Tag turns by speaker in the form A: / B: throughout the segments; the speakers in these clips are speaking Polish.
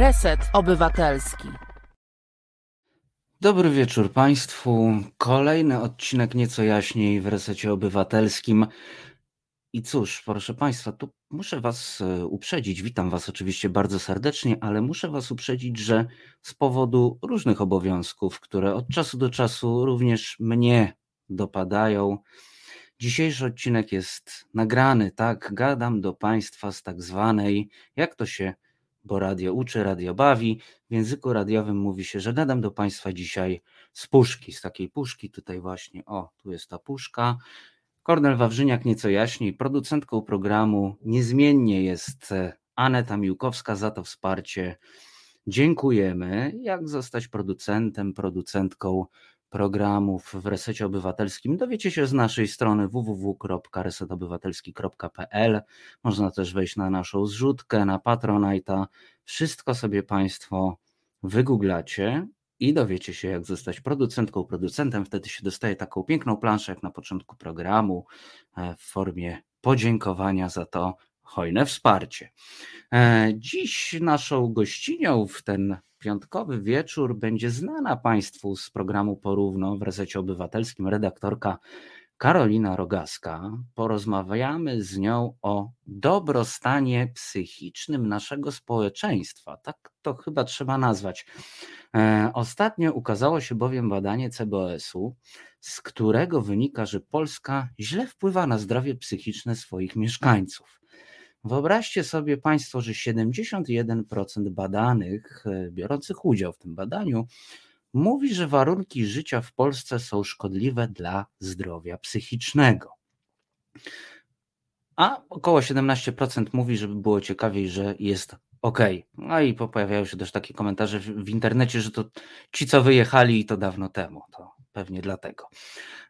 A: Reset Obywatelski.
B: Dobry wieczór Państwu. Kolejny odcinek nieco jaśniej w resecie obywatelskim. I cóż, proszę Państwa, tu muszę Was e, uprzedzić. Witam Was oczywiście bardzo serdecznie, ale muszę Was uprzedzić, że z powodu różnych obowiązków, które od czasu do czasu również mnie dopadają, dzisiejszy odcinek jest nagrany, tak? Gadam do Państwa z tak zwanej, jak to się bo radio uczy, radio bawi. W języku radiowym mówi się, że gadam do Państwa dzisiaj z puszki, z takiej puszki. Tutaj właśnie, o, tu jest ta puszka. Kornel Wawrzyniak nieco jaśniej. Producentką programu niezmiennie jest e, Aneta Miłkowska za to wsparcie. Dziękujemy. Jak zostać producentem, producentką programów w Resecie Obywatelskim dowiecie się z naszej strony www.resetobywatelski.pl. Można też wejść na naszą zrzutkę, na Patronite'a. Wszystko sobie Państwo wygooglacie i dowiecie się, jak zostać producentką, producentem. Wtedy się dostaje taką piękną planszę, jak na początku programu, e, w formie podziękowania za to hojne wsparcie. E, dziś naszą gościnią w ten piątkowy wieczór będzie znana Państwu z programu Porówno w Resecie Obywatelskim redaktorka Karolina Rogaska. Porozmawiamy z nią o dobrostanie psychicznym naszego społeczeństwa. Tak to chyba trzeba nazwać. E, ostatnio ukazało się bowiem badanie CBOS-u, z którego wynika, że Polska źle wpływa na zdrowie psychiczne swoich mieszkańców. Wyobraźcie sobie Państwo, że 71% badanych, e, biorących udział w tym badaniu, mówi, że warunki życia w Polsce są szkodliwe dla zdrowia psychicznego. A około 17% mówi, żeby było ciekawiej, że jest ok. No i pojawiają się też takie komentarze w, w internecie, że to ci, co wyjechali, to dawno temu. To pewnie dlatego.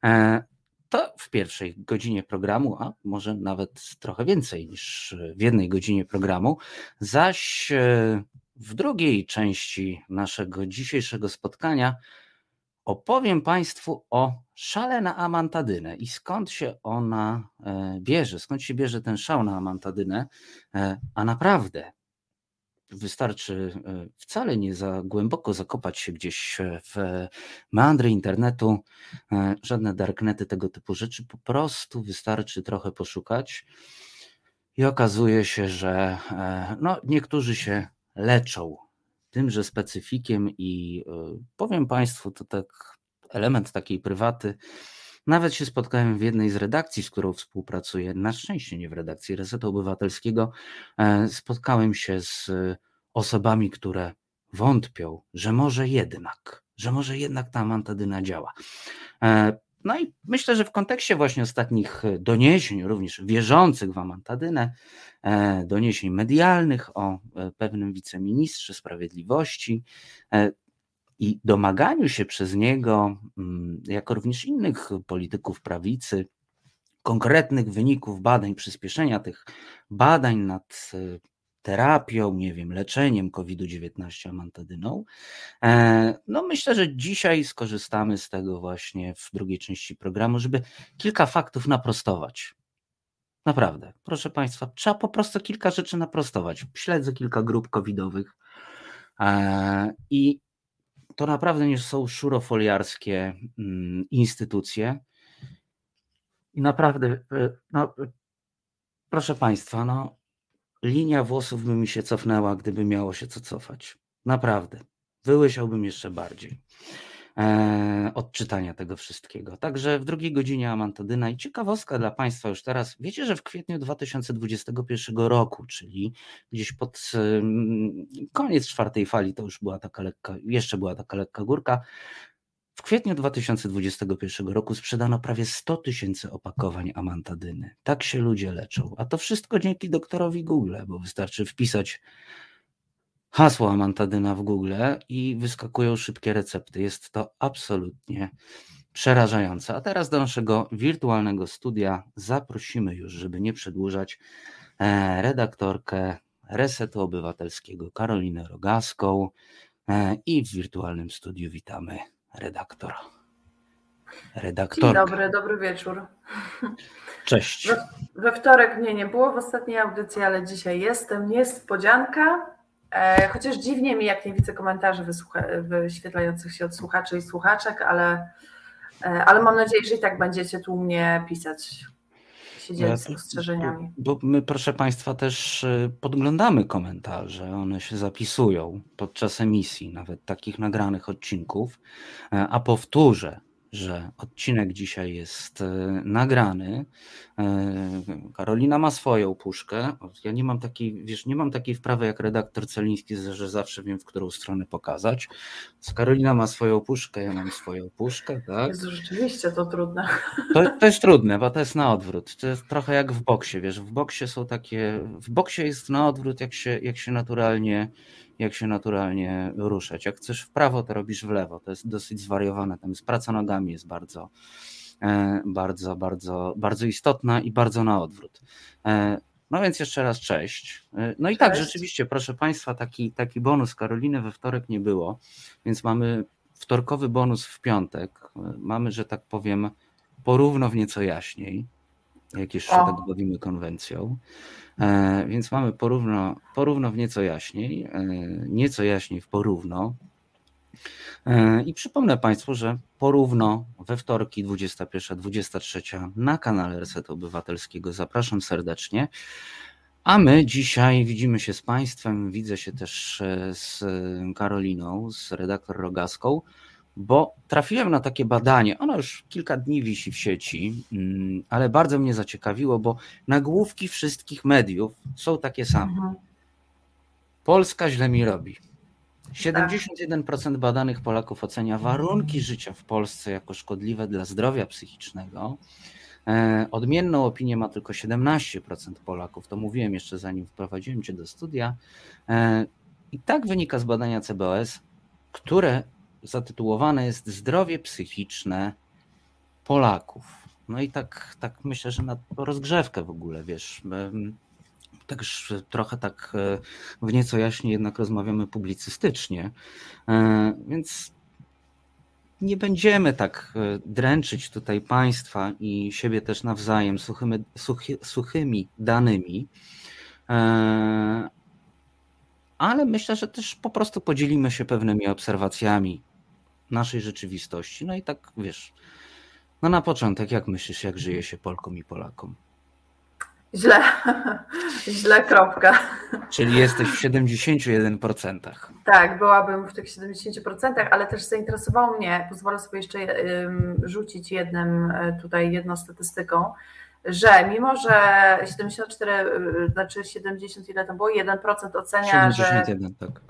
B: E, to w pierwszej godzinie programu, a może nawet trochę więcej niż w jednej godzinie programu, zaś e, w drugiej części naszego dzisiejszego spotkania opowiem Państwu o szale na amantadynę i skąd się ona e, bierze, skąd się bierze ten szał na amantadynę, e, a naprawdę wystarczy e, wcale nie za głęboko zakopać się gdzieś e, w meandry internetu, e, żadne darknety tego typu rzeczy, po prostu wystarczy trochę poszukać i okazuje się, że no, niektórzy się leczą tymże specyfikiem i powiem Państwu, to tak element takiej prywaty, nawet się spotkałem w jednej z redakcji, z którą współpracuję, na szczęście nie w redakcji Resetu Obywatelskiego, e, spotkałem się z osobami, które wątpią, że może jednak, że może jednak ta amantadyna działa. E, no i myślę, że w kontekście właśnie ostatnich doniesień, również wierzących w amantadynę, e, doniesień medialnych o pewnym wiceministrze sprawiedliwości, i domaganiu się przez niego, mm, jako również innych polityków prawicy, konkretnych wyników badań, przyspieszenia tych badań nad e, terapią, nie wiem, leczeniem COVID-19 amantadyną. E, no myślę, że dzisiaj skorzystamy z tego właśnie w drugiej części programu, żeby kilka faktów naprostować. Naprawdę, proszę Państwa, trzeba po prostu kilka rzeczy naprostować. Śledzę kilka grup covidowych e, i to naprawdę nie są szurofoliarskie mm, instytucje. I naprawdę, e, no, proszę Państwa, no, linia włosów by mi się cofnęła, gdyby miało się co cofać. Naprawdę. Wyłysiałbym jeszcze bardziej. E, odczytania tego wszystkiego. Także w drugiej godzinie Amantadyna i ciekawostka dla Państwa już teraz. Wiecie, że w kwietniu 2021 roku, czyli gdzieś pod koniec czwartej fali, to już była taka lekka, jeszcze była taka lekka górka. W kwietniu 2021 roku sprzedano prawie 100 tysięcy opakowań amantadyny. Tak się ludzie leczą. A to wszystko dzięki doktorowi Google, bo wystarczy wpisać hasło amantadyna w Google i wyskakują szybkie recepty. Jest to absolutnie przerażające. A teraz do naszego wirtualnego studia zaprosimy już, żeby nie przedłużać, e, redaktorkę Resetu Obywatelskiego Karolinę Rogaską e, i w wirtualnym studiu witamy redaktor.
C: Redaktorka. Dzień dobry, dobry wieczór.
B: Cześć.
C: We, we wtorek mnie nie było w ostatniej audycji, ale dzisiaj jestem. Niespodzianka chociaż dziwnie mi, jak nie widzę komentarzy wyświetlających się od słuchaczy i słuchaczek, ale, e, ale mam nadzieję, że i tak będziecie tu mnie pisać się z spostrzeżeniami.
B: Bo my, proszę Państwa, też e, podglądamy komentarze, one się zapisują podczas emisji, nawet takich nagranych odcinków. A powtórzę, że odcinek dzisiaj jest e, nagrany. E, Karolina ma swoją puszkę. Ja nie mam takiej, wiesz, nie mam takiej wprawy jak redaktor Celiński, że zawsze wiem, w którą stronę pokazać. Karolina ma swoją puszkę, ja mam swoją puszkę, tak?
C: Jezu, rzeczywiście to trudne.
B: To, to jest trudne, bo to jest na odwrót. To jest trochę jak w boksie, wiesz, w boksie są takie, w boksie jest na odwrót, jak się, jak się naturalnie jak się naturalnie ruszać. Jak chcesz w prawo, to robisz w lewo. To jest dosyć zwariowane. Tam jest praca nogami jest bardzo, e, bardzo, bardzo, bardzo istotna i bardzo na odwrót. E, no więc jeszcze raz cześć. E, no i tak, cześć. tak, rzeczywiście, proszę Państwa, taki, taki bonus Karoliny we wtorek nie było, więc mamy wtorkowy bonus w piątek. Mamy, że tak powiem, porówno w nieco jaśniej, jak jeszcze o. tak bawimy konwencją. E, więc mamy porówno, porówno w nieco jaśniej, e, nieco jaśniej w porówno. E, I przypomnę Państwu, że porówno we wtorki 21-23 na kanale Resetu Obywatelskiego. Zapraszam serdecznie. A my dzisiaj widzimy się z Państwem, widzę się też z Karoliną, z redaktor Rogaską bo trafiłem na takie badanie. Ono już kilka dni wisi w sieci, mm, ale bardzo mnie zaciekawiło, bo nagłówki wszystkich mediów są takie same. Mhm. Polska źle mi robi. 71% badanych Polaków ocenia warunki życia w Polsce jako szkodliwe dla zdrowia psychicznego. E, odmienną opinię ma tylko 17% Polaków. To mówiłem jeszcze zanim wprowadziłem Cię do studia. E, I tak wynika z badania CBOS, które zatytułowane jest Zdrowie psychiczne Polaków. No i tak, tak myślę, że na rozgrzewkę w ogóle, wiesz, też trochę tak e, w nieco jaśniej jednak rozmawiamy publicystycznie, e, więc nie będziemy tak e, dręczyć tutaj państwa i siebie też nawzajem suchymi, suchy, suchymi danymi, ale myślę, że też po prostu podzielimy się pewnymi obserwacjami naszej rzeczywistości. No i tak wiesz, no na początek, jak myślisz, jak żyje się Polkom i Polakom?
C: Źle, źle, kropka.
B: Czyli jesteś w 71%.
C: Tak, byłabym w tych 70%, ale też zainteresowało mnie, pozwolę sobie jeszcze rzucić jednym e, tutaj jedną statystyką, że mimo, że 74, e, znaczy 70 ile to było, 1% ocenia, 71, że tak.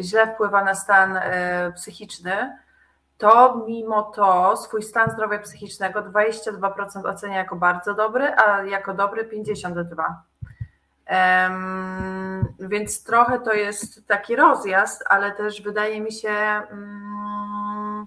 C: źle wpływa na stan e, psychiczny, to mimo to swój stan zdrowia psychicznego 22% ocenia jako bardzo dobry, a jako dobry 52%. Um, więc trochę to jest taki rozjazd, ale też wydaje mi się, um,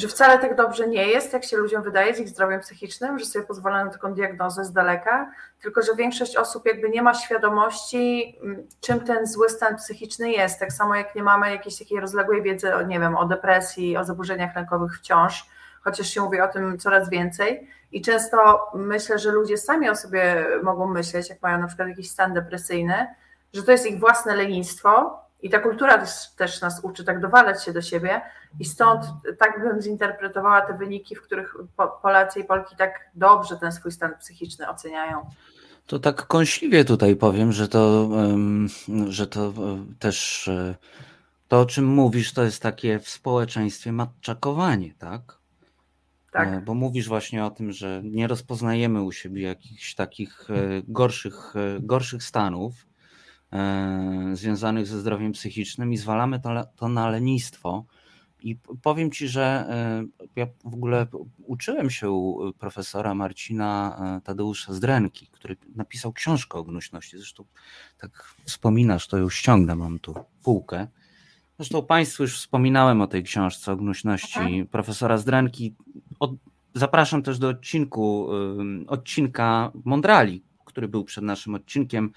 C: że wcale tak dobrze nie jest, jak się ludziom wydaje z ich zdrowiem psychicznym, że sobie pozwala na taką diagnozę z daleka, tylko że większość osób jakby nie ma świadomości, mm, czym ten zły stan psychiczny jest. Tak samo jak nie mamy jakiejś takiej rozległej wiedzy, o, nie wiem, o depresji, o zaburzeniach lękowych wciąż, chociaż się mówi o tym coraz więcej. I często myślę, że ludzie sami o sobie mogą myśleć, jak mają na przykład jakiś stan depresyjny, że to jest ich własne lenistwo, i ta kultura też, też, nas uczy tak dowalać się do siebie i stąd tak bym zinterpretowała te wyniki, w których Polacy i Polki tak dobrze ten swój stan psychiczny oceniają.
B: To tak kąśliwie tutaj powiem, że to, że to e, też e, to, o czym mówisz, to jest takie w społeczeństwie matczakowanie, tak? Tak. E, bo mówisz właśnie o tym, że nie rozpoznajemy u siebie jakichś takich gorszych, gorszych stanów, związanych ze zdrowiem psychicznym i zwalamy to, to na lenistwo. I powiem Ci, że e, ja w ogóle uczyłem się u profesora Marcina e, Tadeusza Zdrenki, który napisał książkę o gnuśności. Zresztą tak wspominasz, to ją ściągnę, mam tu półkę. Zresztą Państwu już wspominałem o tej książce o gnuśności profesora Zdrenki. Od, zapraszam też do odcinku, odcinka Mondrali, który był przed naszym odcinkiem,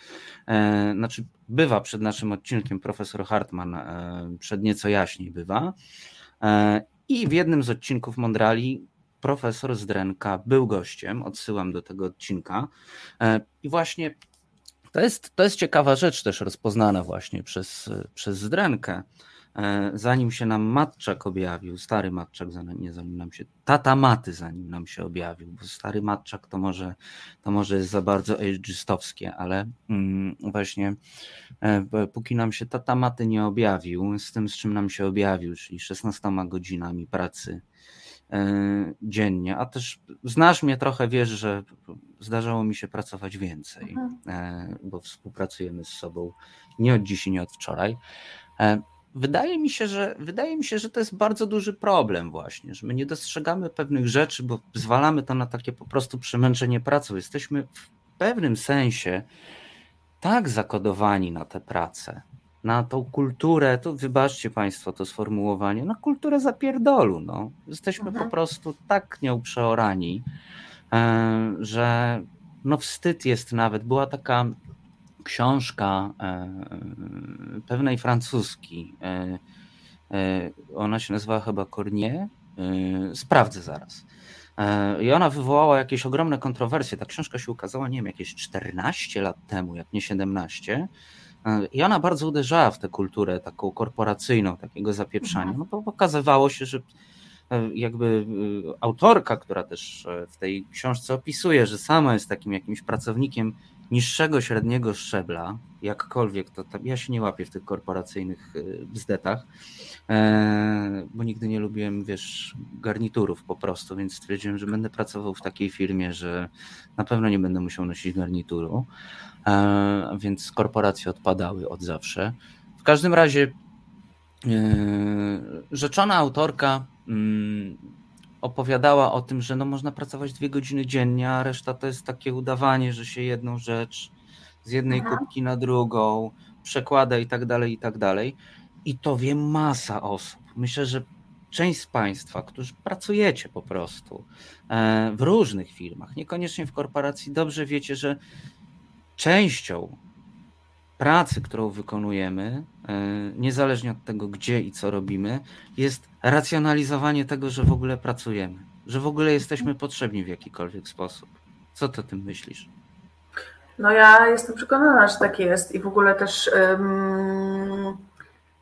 B: e, znaczy bywa przed naszym odcinkiem, profesor Hartman e, przed nieco jaśniej bywa. E, I w jednym z odcinków Mondrali profesor Zdrenka był gościem, odsyłam do tego odcinka. I właśnie To jest, to jest ciekawa rzecz też rozpoznana właśnie przez, przez Zdrenkę. E, zanim się nam Matczak objawił, stary Matczak, nie zanim nam się, tata Maty zanim nam się objawił, bo stary Matczak to może, to może jest za bardzo ageistowskie, ale mm, właśnie e, póki nam się tata Maty nie objawił, z tym z czym nam się objawił, czyli 16 godzinami pracy e, dziennie, a też znasz mnie trochę, wiesz, że zdarzało mi się pracować więcej, mhm. bo współpracujemy z sobą nie od dziś i nie od wczoraj. Wydaje mi, się, że, wydaje mi się, że to jest bardzo duży problem właśnie, że my nie dostrzegamy pewnych rzeczy, bo zwalamy to na takie po prostu przemęczenie pracą. Jesteśmy w pewnym sensie tak zakodowani na tę pracę, na tą kulturę, to wybaczcie Państwo to sformułowanie, na kulturę zapierdolu. No. Jesteśmy mhm. po prostu tak nią przeorani, e, że no wstyd jest nawet. Była taka książka e, pewnej francuski. E, e, ona się nazywa chyba Cornier. Sprawdzę zaraz. I ona wywołała jakieś ogromne kontrowersje. Ta książka się ukazała, nie wiem, jakieś 14 lat temu, jak nie 17. I ona bardzo uderzała w tę kulturę taką korporacyjną, takiego zapieprzania. No bo pokazywało się, że jakby autorka, która też w tej książce opisuje, że sama jest takim jakimś pracownikiem niższego średniego szczebla, jakkolwiek to tam, ja się nie łapię w tych korporacyjnych y, bzdetach, e, bo nigdy nie lubiłem, wiesz, garniturów po prostu, więc stwierdziłem, że będę pracował w takiej firmie, że na pewno nie będę musiał nosić garnituru, e, więc korporacje odpadały od zawsze. W każdym razie e, rzeczona autorka mm, opowiadała o tym, że no można pracować dwie godziny dziennie, a reszta to jest takie udawanie, że się jedną rzecz z jednej Aha. kubki na drugą przekłada i tak dalej, i tak dalej. I to wie masa osób. Myślę, że część z Państwa, którzy pracujecie po prostu e, w różnych firmach, niekoniecznie w korporacji, dobrze wiecie, że częścią pracy, którą wykonujemy, niezależnie od tego, gdzie i co robimy, jest racjonalizowanie tego, że w ogóle pracujemy, że w ogóle jesteśmy potrzebni w jakikolwiek sposób. Co ty o tym myślisz?
C: No ja jestem przekonana, że tak jest i w ogóle też um,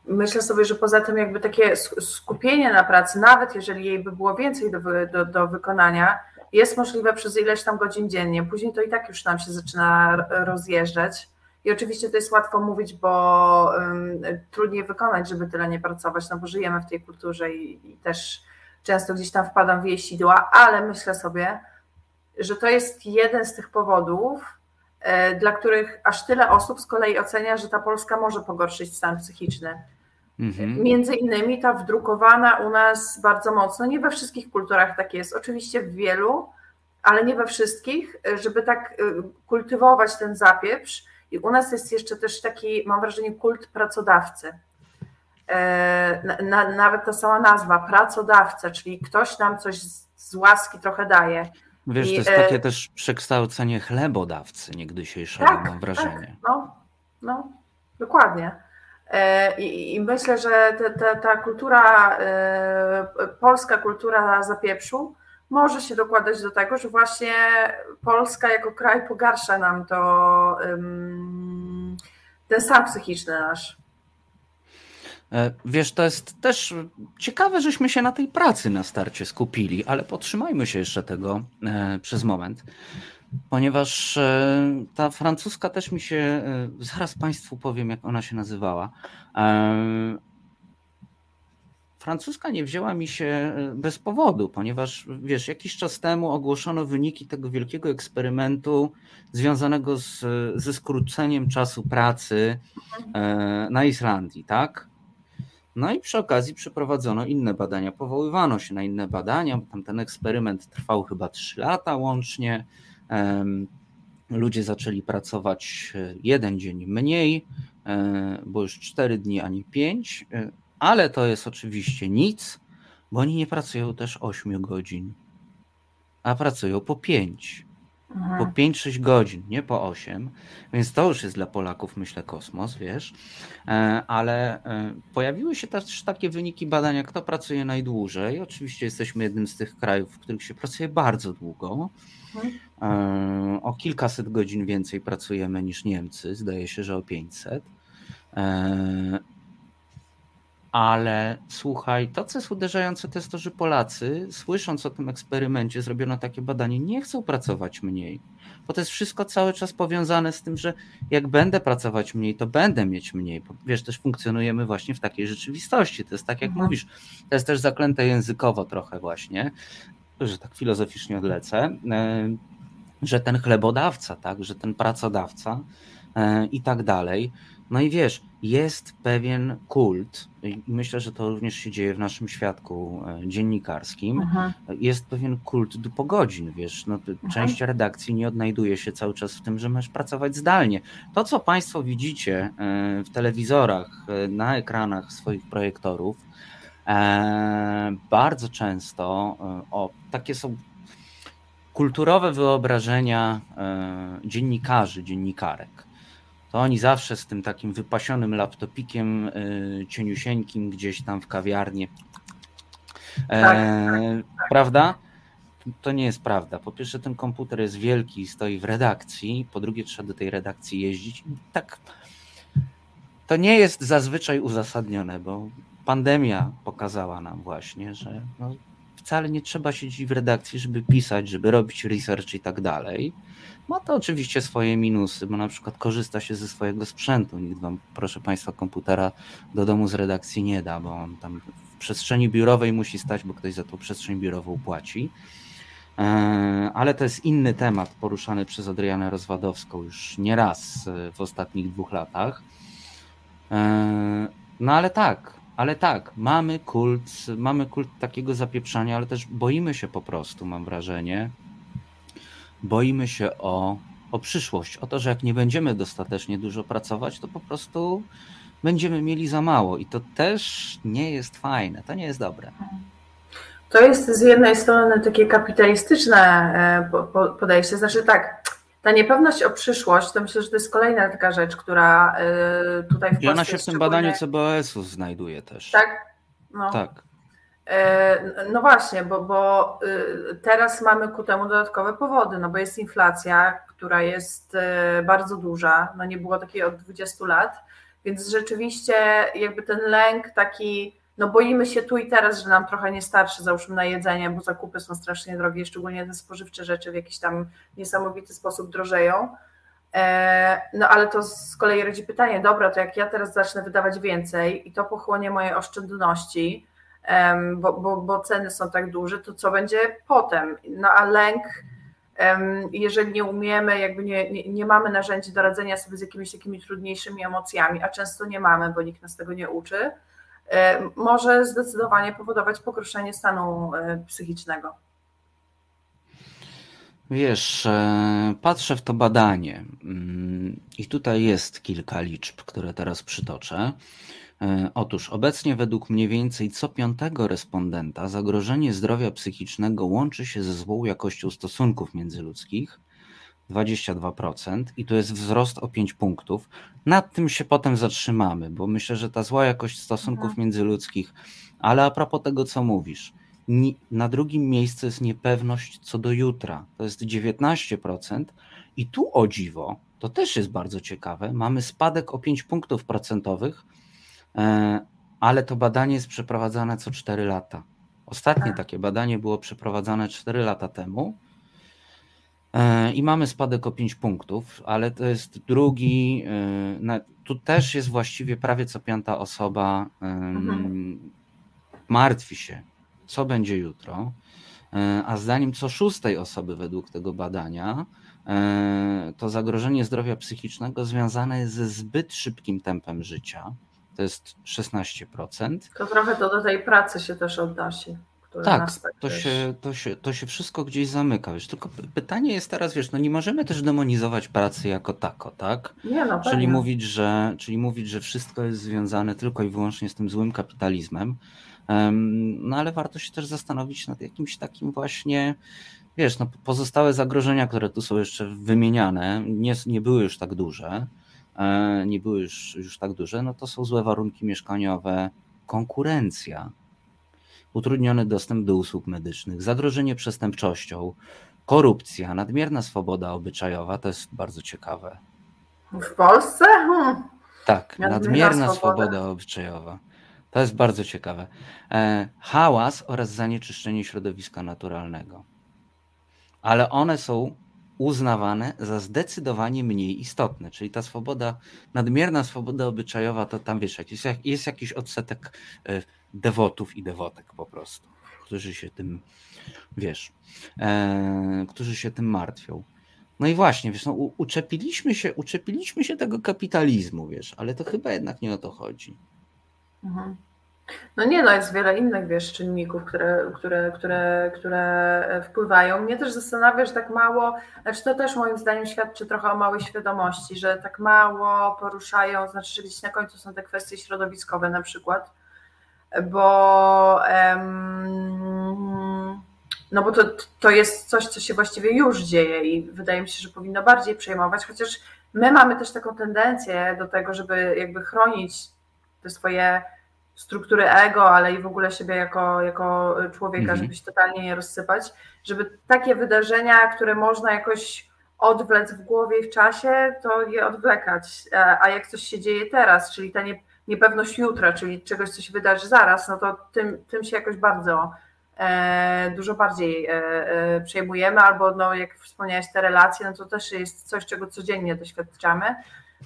C: myślę sobie, że poza tym jakby takie skupienie na pracy, nawet jeżeli jej by było więcej do, do, do wykonania, jest możliwe przez ileś tam godzin dziennie. Później to i tak już nam się zaczyna rozjeżdżać. I oczywiście to jest łatwo mówić, bo um, trudniej wykonać, żeby tyle nie pracować, no bo żyjemy w tej kulturze i, i też często gdzieś tam wpadam w jej sidła, ale myślę sobie, że to jest jeden z tych powodów, e, dla których aż tyle osób z kolei ocenia, że ta Polska może pogorszyć stan psychiczny. Mhm. Między innymi ta wdrukowana u nas bardzo mocno, nie we wszystkich kulturach tak jest, oczywiście w wielu, ale nie we wszystkich, żeby tak y, kultywować ten zapieprz, i u nas jest jeszcze też taki, mam wrażenie, kult pracodawcy. E, na, na, nawet ta sama nazwa, pracodawca, czyli ktoś nam coś z, z łaski trochę daje.
B: Wiesz, I, to jest e, takie też przekształcenie chlebodawcy niegdysiejszego, tak, mam wrażenie. Tak,
C: no, no, dokładnie. E, I, I, myślę, że te, te, ta kultura, polska kultura zapieprzu, może się dokładać do tego, że właśnie Polska jako kraj pogarsza nam to ten stan psychiczny nasz.
B: E, wiesz, to jest też ciekawe, żeśmy się na tej pracy na starcie skupili, ale potrzymajmy się jeszcze tego e, przez moment, ponieważ e, ta francuska też mi się, zaraz Państwu powiem, jak ona się nazywała, francuska nie wzięła mi się e, bez powodu, ponieważ wiesz, jakiś czas temu ogłoszono wyniki tego wielkiego eksperymentu związanego z, ze skróceniem czasu pracy e, na Islandii, tak? No i przy okazji przeprowadzono inne badania, powoływano się na inne badania, tam ten eksperyment trwał chyba 3 lata łącznie. Ludzie zaczęli pracować e, jeden dzień mniej, bo już 4 dni, a nie 5 ale to jest oczywiście nic, bo oni nie pracują też 8 godzin, a pracują po 5. po 5-6 godzin, nie po 8, więc to już jest dla Polaków, myślę, kosmos, wiesz. E, ale e, pojawiły się też takie wyniki badania, kto pracuje najdłużej. Oczywiście jesteśmy jednym z tych krajów, w których się pracuje bardzo długo. Mhm. E, o kilkaset godzin więcej pracujemy niż Niemcy, zdaje się, że o 500. Ale słuchaj, to co jest uderzające, to jest to, że Polacy, słysząc o tym eksperymencie, zrobiono takie badanie, nie chcą pracować mniej. Bo to jest wszystko cały czas powiązane z tym, że jak będę pracować mniej, to będę mieć mniej. Bo wiesz, też funkcjonujemy właśnie w takiej rzeczywistości. To jest tak, jak mhm. mówisz, to jest też zaklęte językowo trochę właśnie, że tak filozoficznie odlecę, e, że ten chlebodawca, tak, że ten pracodawca e, i tak dalej, no i wiesz, jest pewien kult, i myślę, że to również się dzieje w naszym świadku e, dziennikarskim, Aha. jest pewien kult do pogodzin, wiesz, no, część redakcji nie odnajduje się cały czas w tym, że możesz pracować zdalnie. To, co Państwo widzicie e, w telewizorach, e, na ekranach swoich projektorów, bardzo często o, takie są kulturowe wyobrażenia dziennikarzy, dziennikarek to oni zawsze z tym takim wypasionym laptopikiem y, cieniusieńkim gdzieś tam w kawiarni. E, tak, tak, tak. Prawda? To nie jest prawda. Po pierwsze, ten komputer jest wielki i stoi w redakcji. Po drugie, trzeba do tej redakcji jeździć. Tak, to nie jest zazwyczaj uzasadnione, bo pandemia pokazała nam właśnie, że no, wcale nie trzeba siedzieć w redakcji, żeby pisać, żeby robić research i tak dalej. Ma to oczywiście swoje minusy, bo na przykład korzysta się ze swojego sprzętu. Nikt wam, proszę Państwa, komputera do domu z redakcji nie da, bo on tam w przestrzeni biurowej musi stać, bo ktoś za tą przestrzeń biurową płaci. E, ale to jest inny temat poruszany przez Adrianę Rozwadowską już nieraz e, w ostatnich dwóch latach. E, no ale tak, ale tak, mamy kult, mamy kult takiego zapieprzania, ale też boimy się po prostu, mam wrażenie, boimy się o, o przyszłość, o to, że jak nie będziemy dostatecznie dużo pracować, to po prostu będziemy mieli za mało i to też nie jest fajne, to nie jest dobre.
C: To jest z jednej strony takie kapitalistyczne e, podejście, znaczy tak, ta niepewność o przyszłość, to myślę, że to jest kolejna taka rzecz, która e, tutaj w
B: I ona się w tym badaniu CBOS-u znajduje też.
C: Tak?
B: No. Tak.
C: E, no właśnie, bo, bo y, teraz mamy ku temu dodatkowe powody, no bo jest inflacja, która jest y, bardzo duża, no nie było takiej od 20 lat, więc rzeczywiście jakby ten lęk taki, no boimy się tu i teraz, że nam trochę nie starczy załóżmy na jedzenie, bo zakupy są strasznie drogie, szczególnie te spożywcze rzeczy w jakiś tam niesamowity sposób drożeją. E, no ale to z kolei rodzi pytanie, dobra, to jak ja teraz zacznę wydawać więcej i to pochłonie moje oszczędności, bo, bo, bo ceny są tak duże, to co będzie potem? No a lęk, jeżeli nie umiemy, jakby nie, nie, nie mamy narzędzi do radzenia sobie z jakimiś takimi trudniejszymi emocjami, a często nie mamy, bo nikt nas tego nie uczy, może zdecydowanie powodować pogorszenie stanu e, psychicznego.
B: Wiesz, e, patrzę w to badanie mm, i tutaj jest kilka liczb, które teraz przytoczę. E, otóż obecnie według mniej więcej co piątego respondenta zagrożenie zdrowia psychicznego łączy się ze złą jakością stosunków międzyludzkich 22% i to jest wzrost o 5 punktów. Nad tym się potem zatrzymamy, bo myślę, że ta zła jakość stosunków mhm. międzyludzkich, ale a propos tego, co mówisz, na drugim miejscu jest niepewność co do jutra, to jest 19% i tu o dziwo, to też jest bardzo ciekawe, mamy spadek o 5 punktów procentowych E, ale to badanie jest przeprowadzane co 4 lata. Ostatnie tak. takie badanie było przeprowadzane 4 lata temu i mamy spadek o 5 punktów, ale to jest drugi. E, tu też jest właściwie prawie co piąta osoba mhm. martwi się, co będzie jutro. A zdaniem co szóstej osoby według tego badania, to zagrożenie zdrowia psychicznego związane jest ze zbyt szybkim tempem życia to jest 16%.
C: To trochę to do tej pracy się też odnosi.
B: Tak, tak to, się, to, się, to się wszystko gdzieś zamyka. Wiesz, tylko pytanie jest teraz, wiesz, no nie możemy też demonizować pracy jako tako, tak?
C: Nie, no,
B: czyli, mówić, że, czyli mówić, że wszystko jest związane tylko i wyłącznie z tym złym kapitalizmem. No ale warto się też zastanowić nad jakimś takim właśnie wiesz, no pozostałe zagrożenia, które tu są jeszcze wymieniane, nie, nie były już tak duże, e, nie były już, już tak duże, no to są złe warunki mieszkaniowe, konkurencja, utrudniony dostęp do usług medycznych, zagrożenie przestępczością, korupcja, nadmierna swoboda obyczajowa, to jest bardzo ciekawe.
C: W Polsce? Hmm.
B: Tak, nadmierna, nadmierna swoboda. swoboda obyczajowa. To jest bardzo ciekawe. E, hałas oraz zanieczyszczenie środowiska naturalnego. Ale one są uznawane za zdecydowanie mniej istotne. Czyli ta swoboda, nadmierna swoboda obyczajowa, to tam wiesz, jest, jest jakiś odsetek e, dewotów i dewotek po prostu, którzy się tym, wiesz, e, którzy się tym martwią. No i właśnie, wiesz, no, uczepiliśmy się, uczepiliśmy się tego kapitalizmu, wiesz, ale to chyba jednak nie o to chodzi.
C: No nie, no jest wiele innych, wiesz, czynników, które, które, które, które wpływają. Mnie też zastanawia, że tak mało, znaczy to też moim zdaniem świadczy trochę o małej świadomości, że tak mało poruszają, znaczy, że gdzieś na końcu są te kwestie środowiskowe na przykład, bo no bo to, to jest coś, co się właściwie już dzieje i wydaje mi się, że powinno bardziej przejmować, chociaż my mamy też taką tendencję do tego, żeby jakby chronić te swoje struktury ego, ale i w ogóle siebie jako, jako człowieka, mhm. żeby się totalnie nie rozsypać, żeby takie wydarzenia, które można jakoś odwlec w głowie i w czasie, to je odwlekać. A jak coś się dzieje teraz, czyli ta niepewność jutra, czyli czegoś, co się wydarzy zaraz, no to tym, tym się jakoś bardzo e, dużo bardziej e, e, przejmujemy, albo no, jak wspomniałeś, te relacje, no to też jest coś, czego codziennie doświadczamy.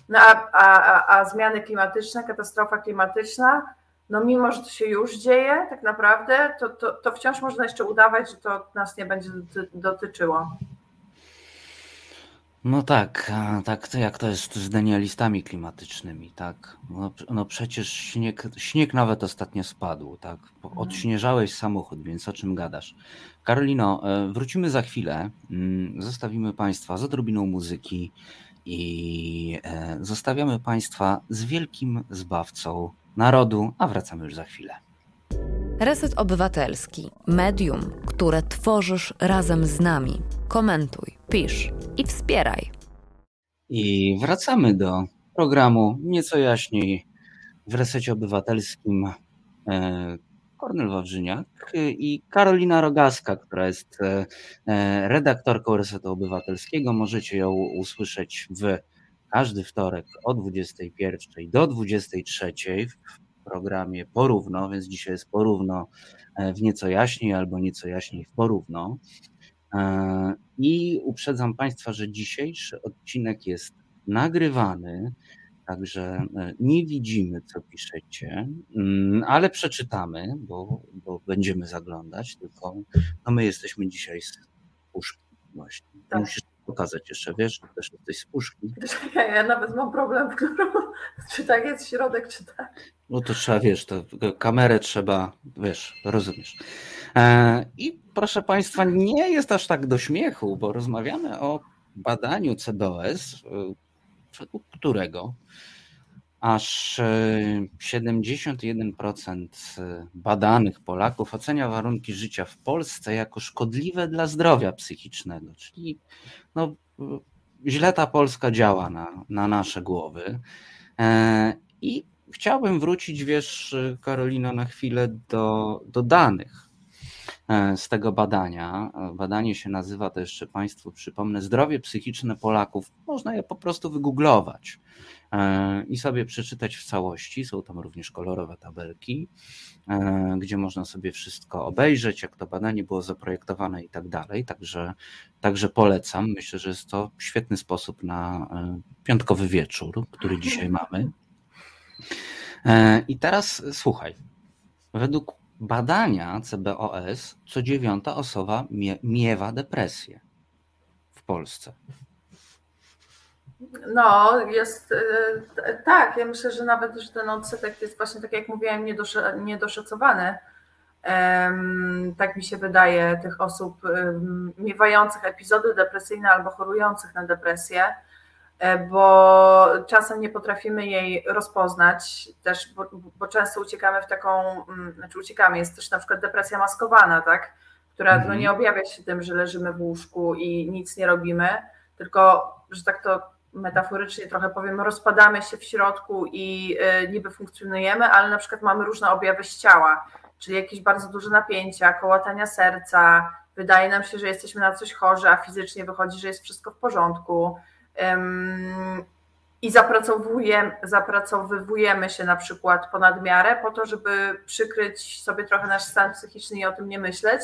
C: No a, a, a zmiany klimatyczne, katastrofa klimatyczna, no mimo, że to się już dzieje tak naprawdę, to, to, to wciąż można jeszcze udawać, że to nas nie będzie dotyczyło.
B: No tak, tak to jak to jest z denialistami klimatycznymi, tak? No, no przecież śnieg, śnieg nawet ostatnio spadł, tak? Mhm. Odśnieżałeś samochód, więc o czym gadasz? Karolino, e, wrócimy za chwilę. Mm, zostawimy Państwa z odrobiną muzyki i e, zostawiamy Państwa z wielkim zbawcą narodu, a wracamy już za chwilę.
A: Reset Obywatelski, medium, które tworzysz razem z nami. Komentuj, pisz i wspieraj.
B: I wracamy do programu nieco jaśniej w Resecie Obywatelskim. E, Kornel Wawrzyniak i Karolina Rogaska, która jest e, redaktorką Resetu Obywatelskiego. Możecie ją usłyszeć w każdy wtorek o 21 do 23 w programie Porówno, więc dzisiaj jest porówno e, w nieco jaśniej albo nieco jaśniej w porówno. E, I uprzedzam Państwa, że dzisiejszy odcinek jest nagrywany, także e, nie widzimy, co piszecie, mm, ale przeczytamy, bo, bo będziemy zaglądać, tylko no my jesteśmy dzisiaj z puszki właśnie. Tak. Musisz pokazać jeszcze, wiesz, też jesteś z puszki.
C: Ja nawet mam problem, czy tak jest środek, czy tak.
B: No to trzeba, wiesz, to kamerę trzeba, wiesz, rozumiesz. E, I proszę Państwa, nie jest aż tak do śmiechu, bo rozmawiamy o badaniu CBOS, e, według którego aż 71% e, badanych Polaków ocenia warunki życia w Polsce jako szkodliwe dla zdrowia psychicznego, czyli no, źle ta Polska działa na, na nasze głowy. E, I chciałbym wrócić, wiesz, Karolina, na chwilę do, do danych e, z tego badania. Badanie się nazywa, to jeszcze Państwu przypomnę, Zdrowie psychiczne Polaków. Można je po prostu wygooglować. E, i sobie przeczytać w całości. Są tam również kolorowe tabelki, e, gdzie można sobie wszystko obejrzeć, jak to badanie było zaprojektowane i tak dalej. Także, także polecam. Myślę, że jest to świetny sposób na e, piątkowy wieczór, który dzisiaj mamy. I teraz słuchaj. Według badania CBOS co dziewiąta osoba mie miewa depresję w Polsce.
C: No, jest e, tak. Ja myślę, że nawet że ten odsetek jest właśnie tak jak mówiłem, niedoszacowany. Tak mi się wydaje, tych osób miewających epizody depresyjne albo chorujących na depresję, e, bo czasem nie potrafimy jej rozpoznać też, bo, bo często uciekamy w taką, znaczy uciekamy, jest też na przykład depresja maskowana, tak? która no,
B: Mhm.
C: nie objawia się tym, że leżymy w łóżku i nic nie robimy, tylko, że tak to metaforycznie trochę powiem, rozpadamy się w środku i y, niby funkcjonujemy, ale na przykład mamy różne objawy z ciała, czyli jakieś bardzo duże napięcia, kołatania serca, wydaje nam się, że jesteśmy na coś chorzy, a fizycznie wychodzi, że jest wszystko w porządku. I zapracowujemy, zapracowywujemy się na przykład ponad miarę po to, żeby przykryć sobie trochę nasz stan psychiczny i o tym nie myśleć.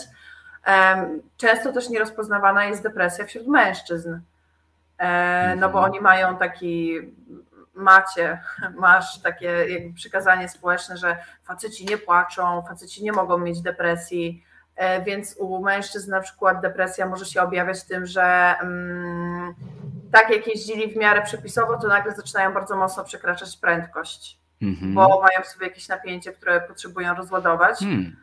C: Często też nierozpoznawana jest depresja wśród mężczyzn. E, No bo
B: Mhm.
C: oni mają taki, macie, masz takie jakby przykazanie społeczne, że faceci nie płaczą, faceci nie mogą mieć depresji, e, więc u mężczyzn na przykład depresja może się objawiać tym, że mm, tak jak jeździli w miarę przepisowo, to nagle zaczynają bardzo mocno przekraczać prędkość,
B: Mhm.
C: bo mają w sobie jakieś napięcie, które potrzebują rozładować.
B: Hmm.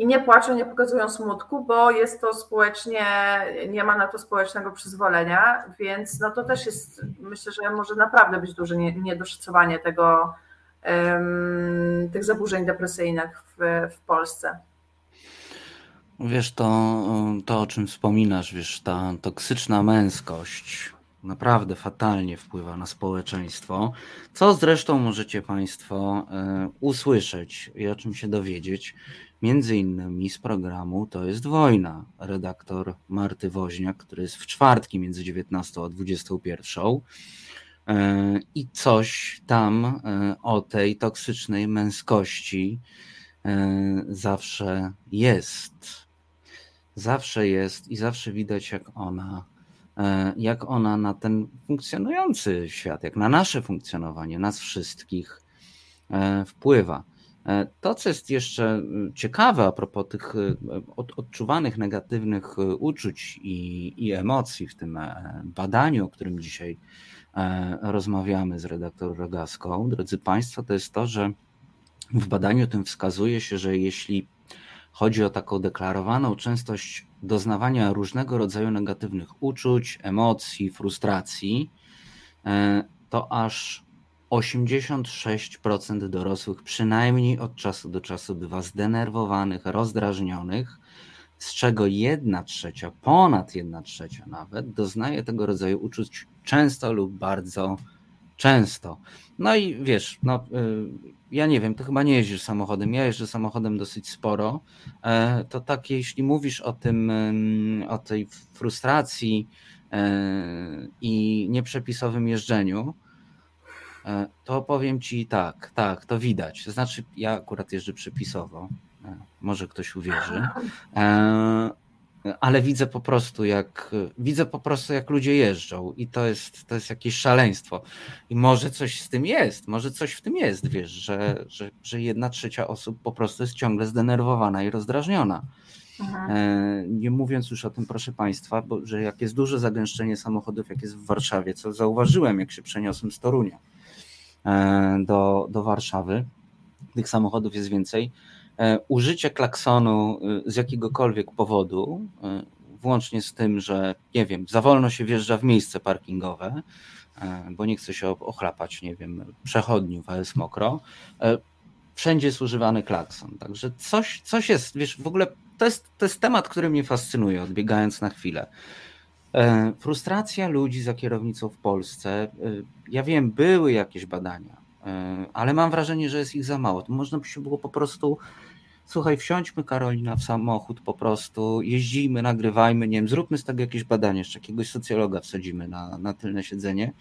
C: I nie płaczą, nie pokazują smutku, bo jest to społecznie, nie ma na to społecznego przyzwolenia, więc no to też jest, myślę, że może naprawdę być duże nie- niedoszacowanie tego, tych zaburzeń depresyjnych w, w Polsce.
B: Wiesz, to, to o czym wspominasz, wiesz, ta toksyczna męskość naprawdę fatalnie wpływa na społeczeństwo, co zresztą możecie Państwo e, usłyszeć i o czym się dowiedzieć, między innymi z programu To jest wojna. Redaktor Marty Woźniak, który jest w czwartki między 19 a 21. E, I coś tam e, o tej toksycznej męskości e, zawsze jest. Zawsze jest i zawsze widać, jak ona, jak ona na ten funkcjonujący świat, jak na nasze funkcjonowanie, nas wszystkich wpływa. E, To, co jest jeszcze mm, ciekawe a propos tych e, od- odczuwanych negatywnych e, uczuć i, i emocji w tym e, badaniu, o którym dzisiaj e, rozmawiamy z redaktor Rogaską, drodzy Państwo, to jest to, że w badaniu tym wskazuje się, że jeśli chodzi o taką deklarowaną częstość doznawania różnego rodzaju negatywnych uczuć, emocji, frustracji, e, to aż 86% dorosłych przynajmniej od czasu do czasu bywa zdenerwowanych, rozdrażnionych, z czego jedna trzecia, ponad jedna trzecia nawet, doznaje tego rodzaju uczuć często lub bardzo często. No i wiesz, no, y, ja nie wiem, ty chyba nie jeździsz samochodem, ja jeżdżę samochodem dosyć sporo, e, to tak jeśli mówisz o tym, ym, o tej frustracji e, i nieprzepisowym jeżdżeniu, to powiem ci tak, tak, to widać. To znaczy, ja akurat jeżdżę przepisowo, e, może ktoś uwierzy, e, ale widzę po prostu jak widzę po prostu jak ludzie jeżdżą i to jest, to jest jakieś szaleństwo. I może coś z tym jest, może coś w tym jest, wiesz, że, że, że jedna trzecia osób po prostu jest ciągle zdenerwowana i rozdrażniona. E, Nie mówiąc już o tym, proszę Państwa, bo, że jak jest duże zagęszczenie samochodów, jak jest w Warszawie, co zauważyłem, jak się przeniosłem z Torunia e, do, do Warszawy, tych samochodów jest więcej. E, Użycie klaksonu e, z jakiegokolwiek powodu, e, włącznie z tym, że nie wiem, za wolno się wjeżdża w miejsce parkingowe, e, bo nie chce się ochlapać, nie wiem, przechodniów, a jest mokro. e, Wszędzie jest używany klakson. Także coś, coś jest, wiesz, w ogóle to jest, to jest temat, który mnie fascynuje, odbiegając na chwilę. E, Frustracja ludzi za kierownicą w Polsce. e, Ja wiem, były jakieś badania, e, ale mam wrażenie, że jest ich za mało. To można by się było po prostu. Słuchaj, wsiądźmy Karolina w samochód po prostu, jeździjmy, nagrywajmy, nie wiem, zróbmy z tego jakieś badanie, jeszcze jakiegoś socjologa wsadzimy na, na tylne siedzenie.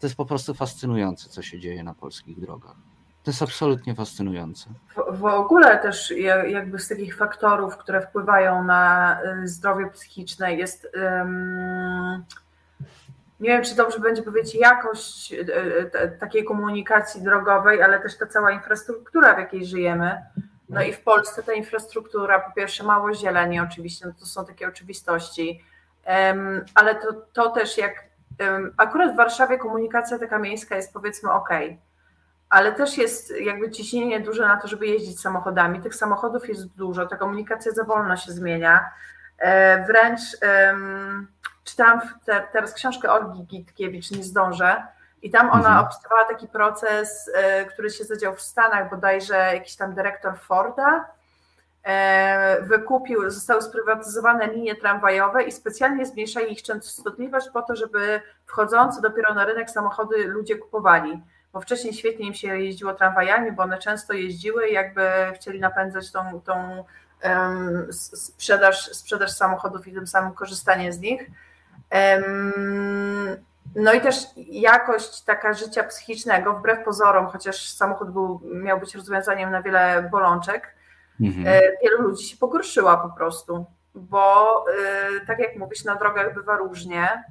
B: To jest po prostu fascynujące, co się dzieje na polskich drogach. To jest absolutnie fascynujące.
C: W, w ogóle też ja- jakby z takich faktorów, które wpływają na y, zdrowie psychiczne jest ym, nie wiem, czy dobrze będzie powiedzieć jakość y, y, takiej komunikacji drogowej, ale też ta cała infrastruktura, w jakiej żyjemy. No i w Polsce ta infrastruktura, po pierwsze mało zieleni oczywiście, no to są takie oczywistości, Ym, ale to, to też jak ym, akurat w Warszawie komunikacja taka miejska jest powiedzmy ok, ale też jest jakby ciśnienie duże na to, żeby jeździć samochodami. Tych samochodów jest dużo, ta komunikacja za wolno się zmienia. E, Wręcz czytałam teraz książkę Olgi Gitkiewicz, nie zdążę, i tam ona
B: Mhm.
C: opisywała taki proces, e, który się zadział w Stanach, bodajże jakiś tam dyrektor Forda e, wykupił, zostały sprywatyzowane linie tramwajowe i specjalnie zmniejszali ich częstotliwość po to, żeby wchodzący dopiero na rynek samochody ludzie kupowali. Bo wcześniej świetnie im się jeździło tramwajami, bo one często jeździły i jakby chcieli napędzać tą, tą um, sprzedaż, sprzedaż samochodów i tym samym korzystanie z nich. Um, no i też jakość taka życia psychicznego, wbrew pozorom, chociaż samochód był, miał być rozwiązaniem na wiele bolączek, mhm. E, wielu ludzi się pogorszyła po prostu, bo e, tak jak mówisz, na drogach bywa różnie.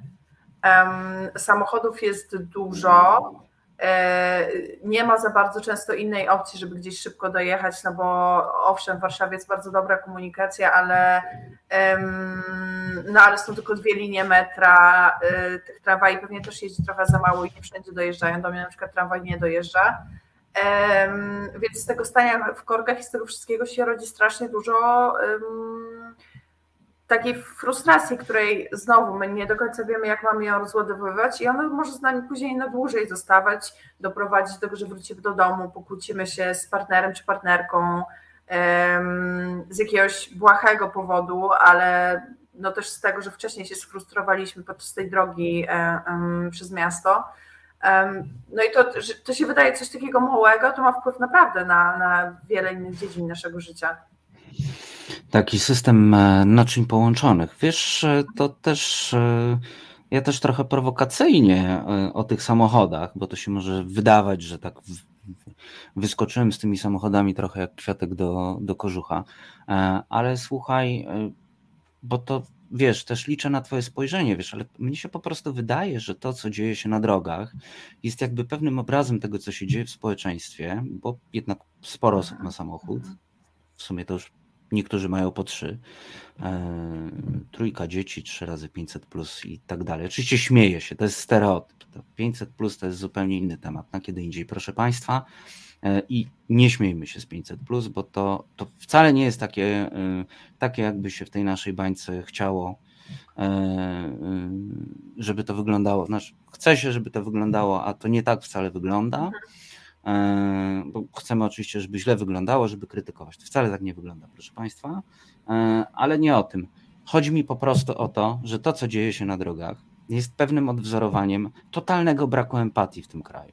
C: Samochodów jest dużo, nie ma za bardzo często innej opcji, żeby gdzieś szybko dojechać, no bo owszem, w Warszawie jest bardzo dobra komunikacja, ale, no ale są tylko dwie linie metra, e, tych tramwajów pewnie też jeździ trochę za mało i nie wszędzie dojeżdżają, do mnie na przykład tramwaj nie dojeżdża. Więc z tego stania w korkach i z tego wszystkiego się rodzi strasznie dużo takiej frustracji, której znowu my nie do końca wiemy, jak mamy ją rozładowywać i ona może z nami później na dłużej zostawać, doprowadzić do tego, że wrócimy do domu, pokłócimy się z partnerem czy partnerką z jakiegoś błahego powodu, ale no też z tego, że wcześniej się sfrustrowaliśmy podczas tej drogi e, przez miasto. No i to, to się wydaje coś takiego małego, to ma wpływ naprawdę na, na wiele innych dziedzin naszego życia.
B: Taki system e, naczyń połączonych. Wiesz, e, to też e, ja też trochę prowokacyjnie o tych samochodach, bo to się może wydawać, że tak wyskoczyłem z tymi samochodami trochę jak kwiatek do, do kożucha, ale słuchaj, bo to wiesz, też liczę na Twoje spojrzenie, wiesz, ale mnie się po prostu wydaje, że to, co dzieje się na drogach, jest jakby pewnym obrazem tego, co się dzieje w społeczeństwie, bo jednak sporo osób ma samochód. W sumie to już Niektórzy mają po trzy. E, trójka dzieci, trzy razy 500 plus i tak dalej. Oczywiście śmieję się, to jest stereotyp. To 500 plus to jest zupełnie inny temat na kiedy indziej, proszę Państwa. E, I nie śmiejmy się z 500, plus, bo to, to wcale nie jest takie, e, takie, jakby się w tej naszej bańce chciało, żeby to wyglądało. Znaczy, chce się, żeby to wyglądało, a to nie tak wcale wygląda. E, bo chcemy oczywiście, żeby źle wyglądało, żeby krytykować. To wcale tak nie wygląda, proszę Państwa, e, ale nie o tym. Chodzi mi po prostu o to, że to, co dzieje się na drogach, jest pewnym odwzorowaniem totalnego braku empatii w tym kraju.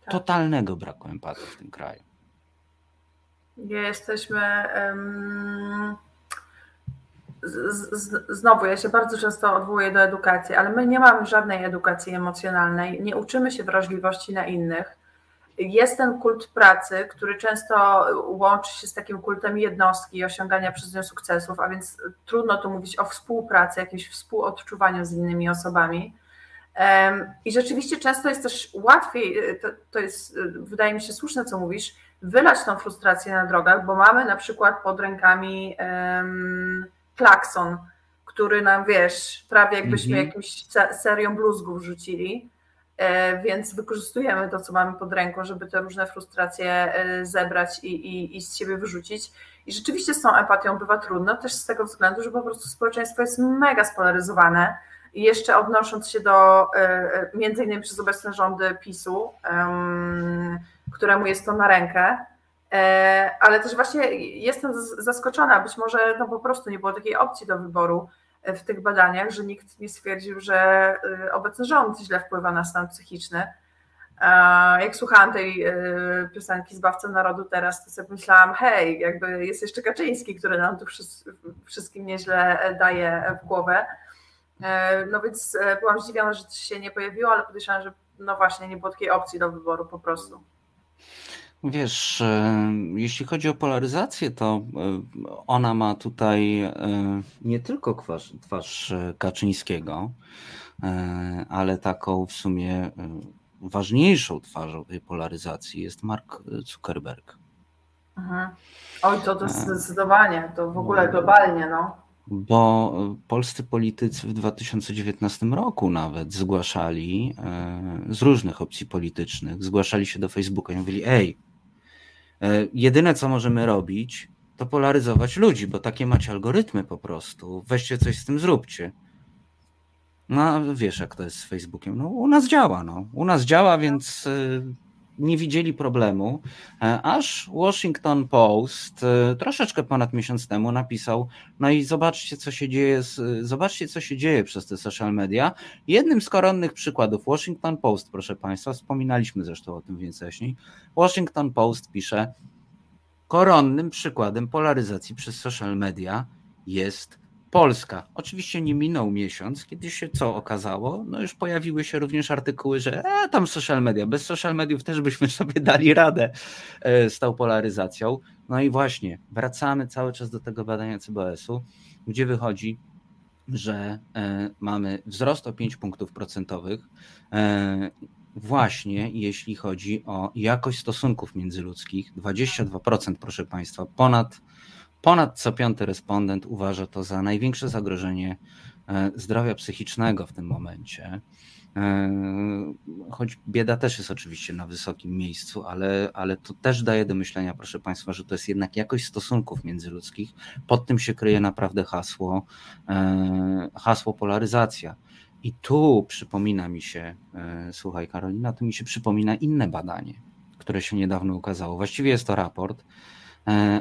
B: Tak. Totalnego braku empatii w tym kraju.
C: Jesteśmy. Um, z, z, znowu, ja się bardzo często odwołuję do edukacji, ale my nie mamy żadnej edukacji emocjonalnej, nie uczymy się wrażliwości na innych jest ten kult pracy, który często łączy się z takim kultem jednostki i osiągania przez nią sukcesów, a więc trudno tu mówić o współpracy, jakimś współodczuwaniu z innymi osobami. I rzeczywiście często jest też łatwiej, to, to jest, wydaje mi się słuszne, co mówisz, wylać tą frustrację na drogach, bo mamy na przykład pod rękami um, klakson, który nam, wiesz, prawie jakbyśmy mm -hmm. jakimś serią bluzgów rzucili E, więc wykorzystujemy to, co mamy pod ręką, żeby te różne frustracje e, zebrać i, i, i z siebie wyrzucić. I rzeczywiście z tą empatią bywa trudno, też z tego względu, że po prostu społeczeństwo jest mega spolaryzowane. I jeszcze odnosząc się do e, między innymi przez obecne rządy PiSu, któremu jest to na rękę, ale też właśnie jestem zaskoczona, być może no po prostu nie było takiej opcji do wyboru w tych badaniach, że nikt nie stwierdził, że y, obecny rząd źle wpływa na stan psychiczny. Jak słuchałam tej y, piosenki Zbawca Narodu teraz, to sobie myślałam, hej, jakby jest jeszcze Kaczyński, który nam tu wszystkim nieźle daje w głowę. E, no więc e, byłam zdziwiona, że się nie pojawiło, ale podejrzewam, że no właśnie nie było takiej opcji do wyboru po prostu.
B: Wiesz, e, jeśli chodzi o polaryzację, to e, ona ma tutaj e, nie tylko twarz, twarz Kaczyńskiego, ale taką w sumie ważniejszą twarzą tej polaryzacji jest Mark Zuckerberg.
C: Mhm. Oj, to, to zdecydowanie, to w ogóle globalnie, no.
B: Bo polscy politycy w 2019 roku nawet zgłaszali z różnych opcji politycznych, zgłaszali się do Facebooka i mówili: Ej, jedyne, co możemy robić, to polaryzować ludzi, bo takie macie algorytmy po prostu. Weźcie coś z tym, zróbcie. No, wiesz, jak to jest z Facebookiem. No, u nas działa, no. U nas działa, więc, e, nie widzieli problemu, e, aż Washington Post e, troszeczkę ponad miesiąc temu napisał, no i zobaczcie co się dzieje, zobaczcie co się dzieje przez te social media. Jednym z koronnych przykładów Washington Post, proszę Państwa, wspominaliśmy zresztą o tym wcześniej, Washington Post pisze, koronnym przykładem polaryzacji przez social media jest Polska. Oczywiście nie minął miesiąc, kiedy się co okazało? No już pojawiły się również artykuły, że e, tam social media, bez social mediów też byśmy sobie dali radę e, z tą polaryzacją. No i właśnie, wracamy cały czas do tego badania CBS-u, gdzie wychodzi, że e, mamy wzrost o 5 punktów procentowych e, właśnie jeśli chodzi o jakość stosunków międzyludzkich. 22%, proszę Państwa, ponad Ponad co piąty respondent uważa to za największe zagrożenie e, zdrowia psychicznego w tym momencie. E, choć bieda też jest oczywiście na wysokim miejscu, ale, ale to też daje do myślenia, proszę Państwa, że to jest jednak jakość stosunków międzyludzkich. Pod tym się kryje naprawdę hasło, e, hasło polaryzacja. I tu przypomina mi się, słuchaj Karolina, tu mi się przypomina inne badanie, które się niedawno ukazało. Właściwie jest to raport,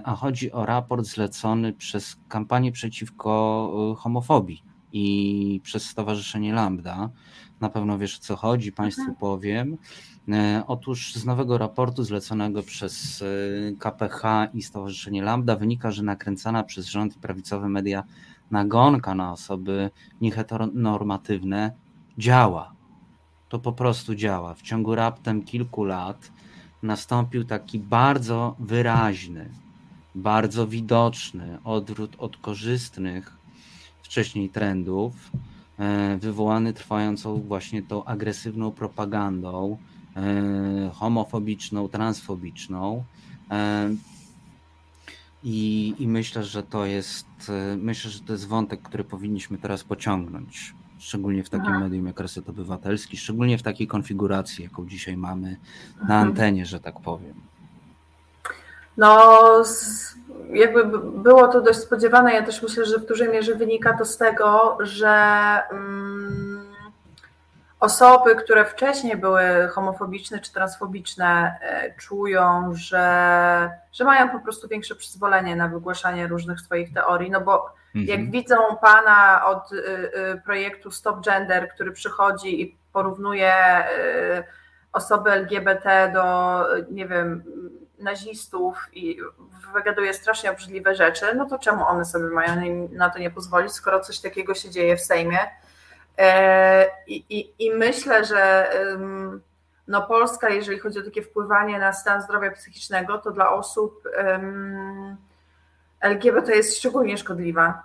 B: a chodzi o raport zlecony przez kampanię przeciwko e, homofobii i przez Stowarzyszenie Lambda. Na pewno wiesz o co chodzi, Państwu mhm. powiem. E, otóż z nowego raportu zleconego przez KPH i Stowarzyszenie Lambda wynika, że nakręcana przez rząd i prawicowe media nagonka na osoby nieheteronormatywne działa. To po prostu działa. W ciągu raptem kilku lat nastąpił taki bardzo wyraźny, bardzo widoczny odwrót od korzystnych wcześniej trendów, e, wywołany trwającą właśnie tą agresywną propagandą e, homofobiczną, transfobiczną. E, I, I myślę, że to jest myślę, że to jest wątek, który powinniśmy teraz pociągnąć szczególnie w takim medium jak Reset Obywatelski, szczególnie w takiej konfiguracji, jaką dzisiaj mamy na mhm. antenie, że tak powiem.
C: No, jakby było to dość spodziewane. Ja też myślę, że w dużej mierze wynika to z tego, że mm, osoby, które wcześniej były homofobiczne czy transfobiczne, e, czują, że, że mają po prostu większe przyzwolenie na wygłaszanie różnych swoich teorii, no bo. Jak widzą pana od y, y, projektu Stop Gender, który przychodzi i porównuje y, osoby LGBT do, nie wiem, nazistów i wygaduje strasznie obrzydliwe rzeczy, no to czemu one sobie mają na to nie pozwolić, skoro coś takiego się dzieje w Sejmie? E, I, i, i myślę, że no Polska, jeżeli chodzi o takie wpływanie na stan zdrowia psychicznego, to dla osób LGBT jest szczególnie szkodliwa.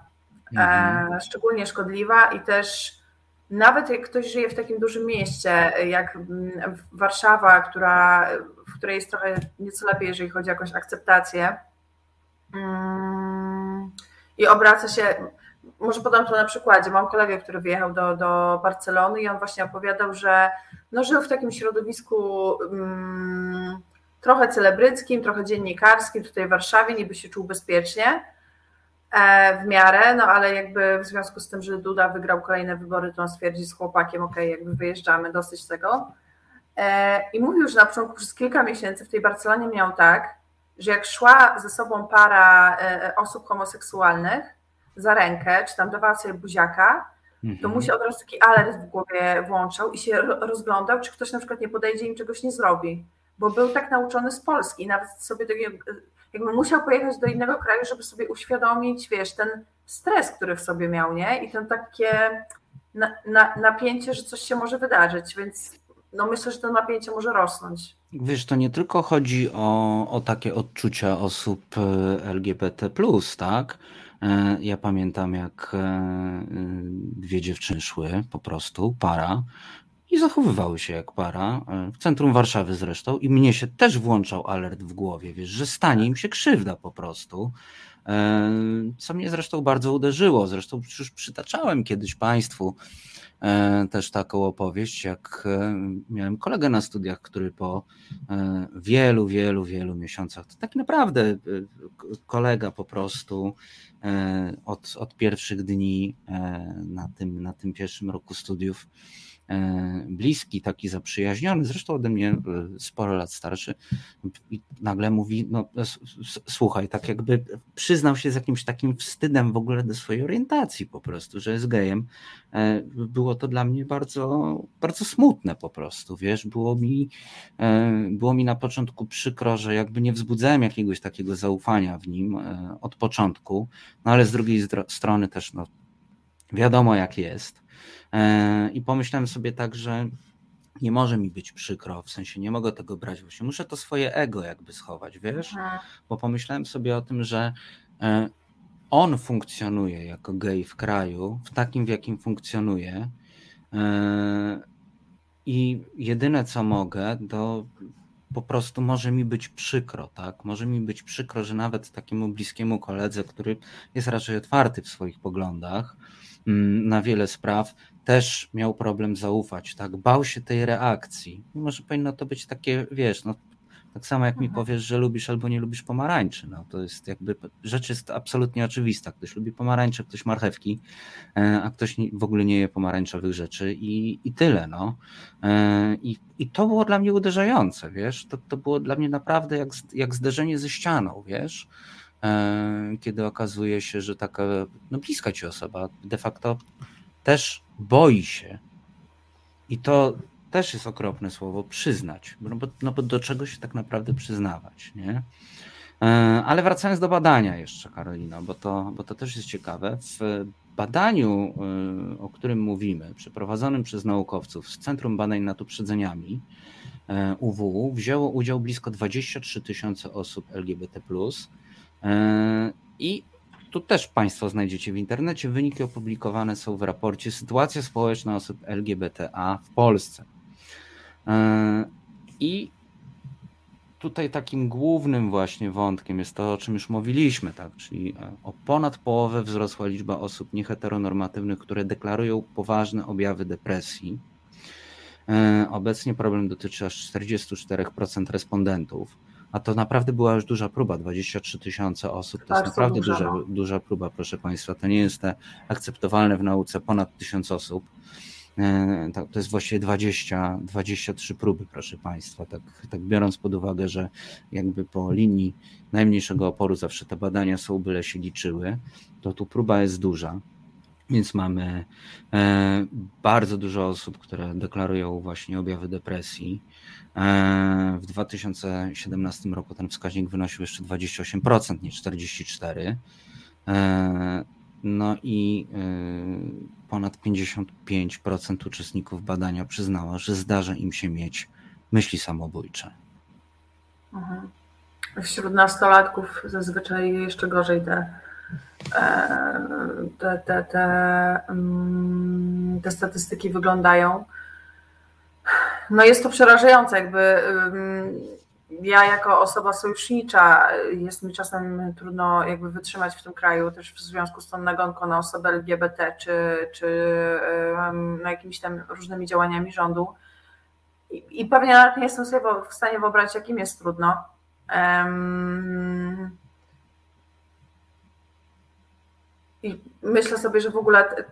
C: Mhm. E, szczególnie szkodliwa i też nawet jak ktoś żyje w takim dużym mieście, jak mm, Warszawa, która, w której jest trochę nieco lepiej, jeżeli chodzi o jakąś akceptację, mm, i obraca się, może podam to na przykładzie, mam kolegę, który wyjechał do, do Barcelony i on właśnie opowiadał, że no, żył w takim środowisku um, trochę celebryckim, trochę dziennikarskim tutaj w Warszawie, niby się czuł bezpiecznie, E, w miarę, no ale jakby w związku z tym, że Duda wygrał kolejne wybory, to on stwierdzi z chłopakiem, ok, jakby wyjeżdżamy, dosyć tego. E, I mówił, że na początku przez kilka miesięcy w tej Barcelonie miał tak, że jak szła ze sobą para e, osób homoseksualnych za rękę, czy tam dawała sobie buziaka, to mhm. mu się od razu taki alert w głowie włączał i się rozglądał, czy ktoś na przykład nie podejdzie i im czegoś nie zrobi. Bo był tak nauczony z Polski, nawet sobie takiego jakby musiał pojechać do innego kraju, żeby sobie uświadomić, wiesz, ten stres, który w sobie miał, nie? I ten takie na, na, napięcie, że coś się może wydarzyć, więc no myślę, że to napięcie może rosnąć.
B: Wiesz, to nie tylko chodzi o, o takie odczucia osób e, LGBT, tak? E, ja pamiętam, jak e, dwie dziewczyny szły, po prostu, para, i zachowywały się jak para, e, w centrum Warszawy zresztą, i mnie się też włączał alert w głowie, wiesz, że stanie im się krzywda po prostu. E, co mnie zresztą bardzo uderzyło. Zresztą już przytaczałem kiedyś Państwu e, też taką opowieść, jak miałem kolegę na studiach, który po wielu, wielu, wielu miesiącach, to tak naprawdę kolega po prostu od, od pierwszych dni na tym, na tym pierwszym roku studiów, bliski, taki zaprzyjaźniony, zresztą ode mnie e, sporo lat starszy, i nagle mówi, no słuchaj, tak jakby przyznał się z jakimś takim wstydem w ogóle do swojej orientacji po prostu, że jest gejem. Było to dla mnie bardzo, bardzo smutne po prostu, wiesz, było mi, było mi na początku przykro, że jakby nie wzbudzałem jakiegoś takiego zaufania w nim od początku, no ale z drugiej strony też no, wiadomo jak jest. E, I pomyślałem sobie tak, że nie może mi być przykro, w sensie nie mogę tego brać właśnie, muszę to swoje ego jakby schować, wiesz? Bo pomyślałem sobie o tym, że e, on funkcjonuje jako gej w kraju, w takim w jakim funkcjonuje. E, I jedyne co mogę, to po prostu może mi być przykro, tak? Może mi być przykro, że nawet takiemu bliskiemu koledze, który jest raczej otwarty w swoich poglądach mm, na wiele spraw, też miał problem zaufać, tak? Bał się tej reakcji. Mimo, że powinno to być takie, wiesz, no tak samo jak mi mhm. powiesz, że lubisz albo nie lubisz pomarańczy. No, to jest jakby, rzecz jest absolutnie oczywista. Ktoś lubi pomarańcze, ktoś marchewki, e, a ktoś w ogóle nie je pomarańczowych rzeczy i, i tyle. No. E, I, I to było dla mnie uderzające, wiesz. To, to było dla mnie naprawdę jak, jak zderzenie ze ścianą, wiesz. E, kiedy okazuje się, że taka no, bliska ci osoba de facto też boi się. I to też jest okropne słowo, przyznać, no bo, no bo do czego się tak naprawdę przyznawać, nie? E, ale wracając do badania jeszcze, Karolino, bo to, bo to też jest ciekawe. W badaniu, e, o którym mówimy, przeprowadzonym przez naukowców z Centrum Badań nad Uprzedzeniami e, UW, wzięło udział blisko 23 tysiące osób LGBT. I tu też Państwo znajdziecie w internecie. Wyniki opublikowane są w raporcie Sytuacja społeczna osób LGBTA w Polsce. E, I tutaj takim głównym właśnie wątkiem jest to, o czym już mówiliśmy, tak? czyli e, o ponad połowę wzrosła liczba osób nieheteronormatywnych, które deklarują poważne objawy depresji. E, obecnie problem dotyczy aż 44% respondentów, a to naprawdę była już duża próba, 23 tysiące osób, to jest naprawdę duża, no. duża próba, proszę Państwa, to nie jest akceptowalne w nauce ponad 1000 osób. E, to jest właściwie 20, 23 próby, proszę Państwa. Tak, tak biorąc pod uwagę, że jakby po linii najmniejszego oporu zawsze te badania są byle się liczyły, to tu próba jest duża. Więc mamy e, bardzo dużo osób, które deklarują właśnie objawy depresji. E, w 2017 roku ten wskaźnik wynosił jeszcze 28%, nie 44%. No i ponad 55% uczestników badania przyznało, że zdarza im się mieć myśli samobójcze.
C: Mhm. Wśród nastolatków zazwyczaj jeszcze gorzej te, e, te, te, te, mm, te statystyki wyglądają. No jest to przerażające, jakby ja jako osoba sojusznicza jest mi czasem trudno jakby wytrzymać w tym kraju też w związku z tą nagonką na osoby LGBT czy, czy na jakimiś tam różnymi działaniami rządu. I, i pewnie nawet nie jestem sobie w stanie wyobrazić, jakim jest trudno. Um, I myślę sobie, że w ogóle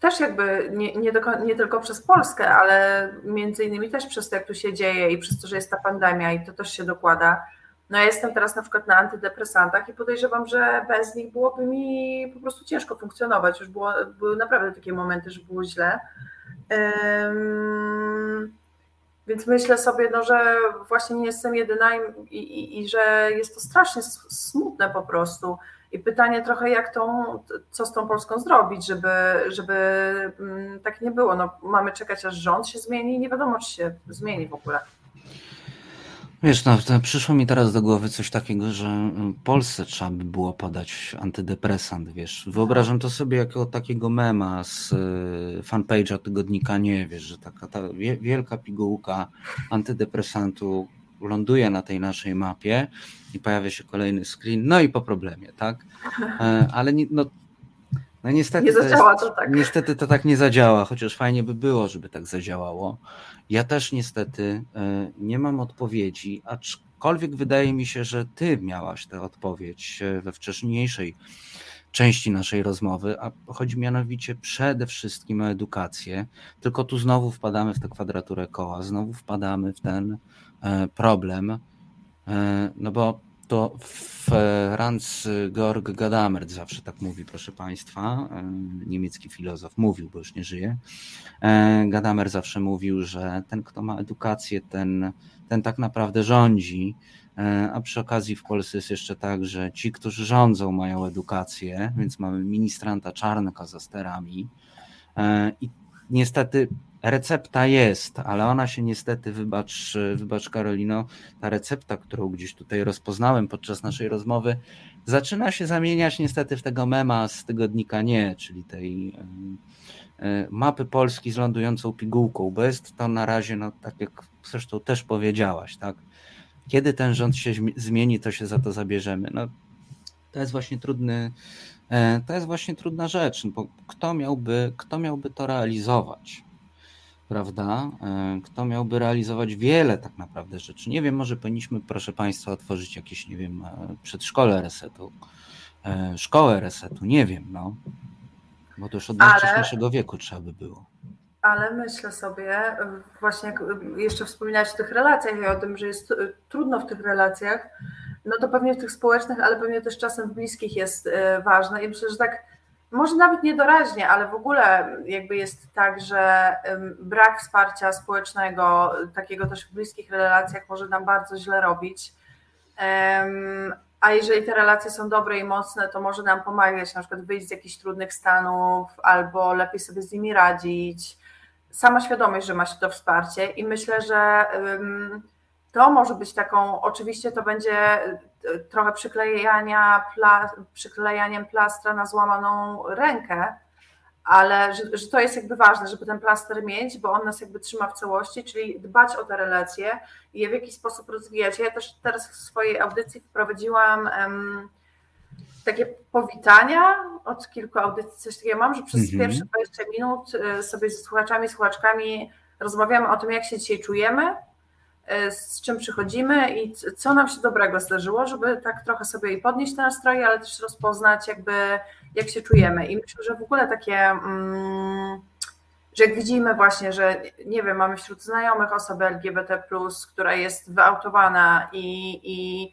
C: też jakby nie, nie, do, nie, tylko przez Polskę, ale między innymi też przez to, jak tu się dzieje i przez to, że jest ta pandemia i to też się dokłada. No ja jestem teraz na przykład na antydepresantach i podejrzewam, że bez nich byłoby mi po prostu ciężko funkcjonować. Już było, były naprawdę takie momenty, że było źle. Um, więc myślę sobie, no, że właśnie nie jestem jedyna i, i, i że jest to strasznie smutne po prostu. I pytanie trochę, jak tą, co z tą Polską zrobić, żeby, żeby mm, tak nie było. No, mamy czekać, aż rząd się zmieni i nie wiadomo, czy się zmieni w ogóle.
B: Wiesz, no, przyszło mi teraz do głowy coś takiego, że Polsce trzeba by było podać antydepresant, wiesz. Wyobrażam to sobie jako takiego mema z y, fanpage'a tygodnika Nie, wiesz, że taka ta wielka pigułka antydepresantu ląduje na tej naszej mapie i pojawia się kolejny screen, no i po problemie, tak? E, ale no, no niestety,
C: nie to, jest, to tak.
B: niestety to tak nie zadziała, chociaż fajnie by było, żeby tak zadziałało. Ja też niestety e, nie mam odpowiedzi, aczkolwiek wydaje mi się, że ty miałaś tę odpowiedź e, we wcześniejszej części naszej rozmowy, a chodzi mianowicie przede wszystkim o edukację. Tylko tu znowu wpadamy w tę kwadraturę koła, znowu wpadamy w ten problem, e, no bo to Franz Georg Gadamer zawsze tak mówi, proszę Państwa, e, niemiecki filozof, mówił, bo już nie żyje. Gadamer zawsze mówił, że ten, kto ma edukację, ten, ten tak naprawdę rządzi, E, a przy okazji w Polsce jest jeszcze tak, że ci, którzy rządzą, mają edukację, więc mamy ministranta Czarnka za sterami. E, I niestety recepta jest, ale ona się niestety, wybacz, wybacz Karolino, ta recepta, którą gdzieś tutaj rozpoznałem podczas naszej rozmowy, zaczyna się zamieniać niestety w tego mema z tygodnika Nie, czyli tej e, mapy Polski z lądującą pigułką, bo jest to na razie, no tak jak zresztą też powiedziałaś, tak, kiedy ten rząd się zmieni, to się za to zabierzemy. No, to jest właśnie trudny, e, to jest właśnie trudna rzecz, bo kto miałby, kto miałby to realizować? Prawda? E, kto miałby realizować wiele tak naprawdę rzeczy? Nie wiem, może powinniśmy, proszę Państwa, otworzyć jakieś, nie wiem, e, przedszkole resetu, szkołę resetu, nie wiem, no. Bo to już od Ale... naszego wieku trzeba by było.
C: Ale myślę sobie, właśnie jak jeszcze wspominać o tych relacjach i o tym, że jest trudno w tych relacjach, no to pewnie w tych społecznych, ale pewnie też czasem w bliskich jest e, ważne. I myślę, że tak, może nawet niedoraźnie, ale w ogóle jakby jest tak, że brak wsparcia społecznego, takiego też w bliskich relacjach może nam bardzo źle robić. A jeżeli te relacje są dobre i mocne, to może nam pomagać na przykład wyjść z jakichś trudnych stanów albo lepiej sobie z nimi radzić sama świadomość, że masz to wsparcie i myślę, że to może być taką, oczywiście to będzie trochę przyklejania, pla, przyklejaniem plastra na złamaną rękę, ale że, że, to jest jakby ważne, żeby ten plaster mieć, bo on nas jakby trzyma w całości, czyli dbać o te relacje i je w jakiś sposób rozwijać. Ja też teraz w swojej audycji wprowadziłam um, takie powitania od kilku audycji, coś takiego mam, że przez mm-hmm. pierwsze 20 minut y, sobie ze słuchaczami, słuchaczkami rozmawiamy o tym, jak się dzisiaj czujemy, z czym przychodzimy i co nam się dobrego zdarzyło, żeby tak trochę sobie i podnieść te nastroje, ale też rozpoznać jakby jak się czujemy. I myślę, że w ogóle takie, mm, że jak widzimy właśnie, że nie wiem, mamy wśród znajomych osobę LGBT+, która jest wyautowana i, i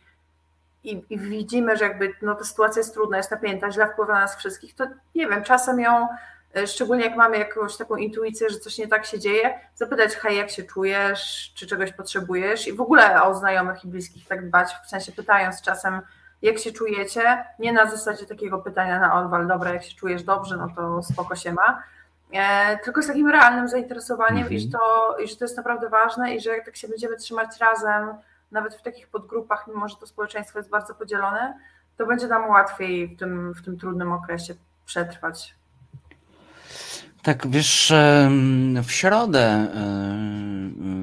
C: i, i, widzimy, że jakby no, ta sytuacja jest trudna, jest napięta, źle wpływa na nas wszystkich, to nie wiem, czasem ją, e, szczególnie jak mamy jakąś taką intuicję, że coś nie tak się dzieje, zapytać, hej, jak się czujesz, czy czegoś potrzebujesz? I w ogóle o znajomych i bliskich tak dbać, w sensie pytając czasem, jak się czujecie, nie na zasadzie takiego pytania na odwal, dobra, jak się czujesz? Dobrze, no to spoko się ma, e, tylko z takim realnym zainteresowaniem, -hmm. i, to, i że to jest naprawdę ważne i że jak tak się będziemy trzymać razem, nawet w takich podgrupach, mimo że to społeczeństwo jest bardzo podzielone, to będzie nam łatwiej w tym, w tym trudnym okresie przetrwać.
B: Tak, wiesz, w środę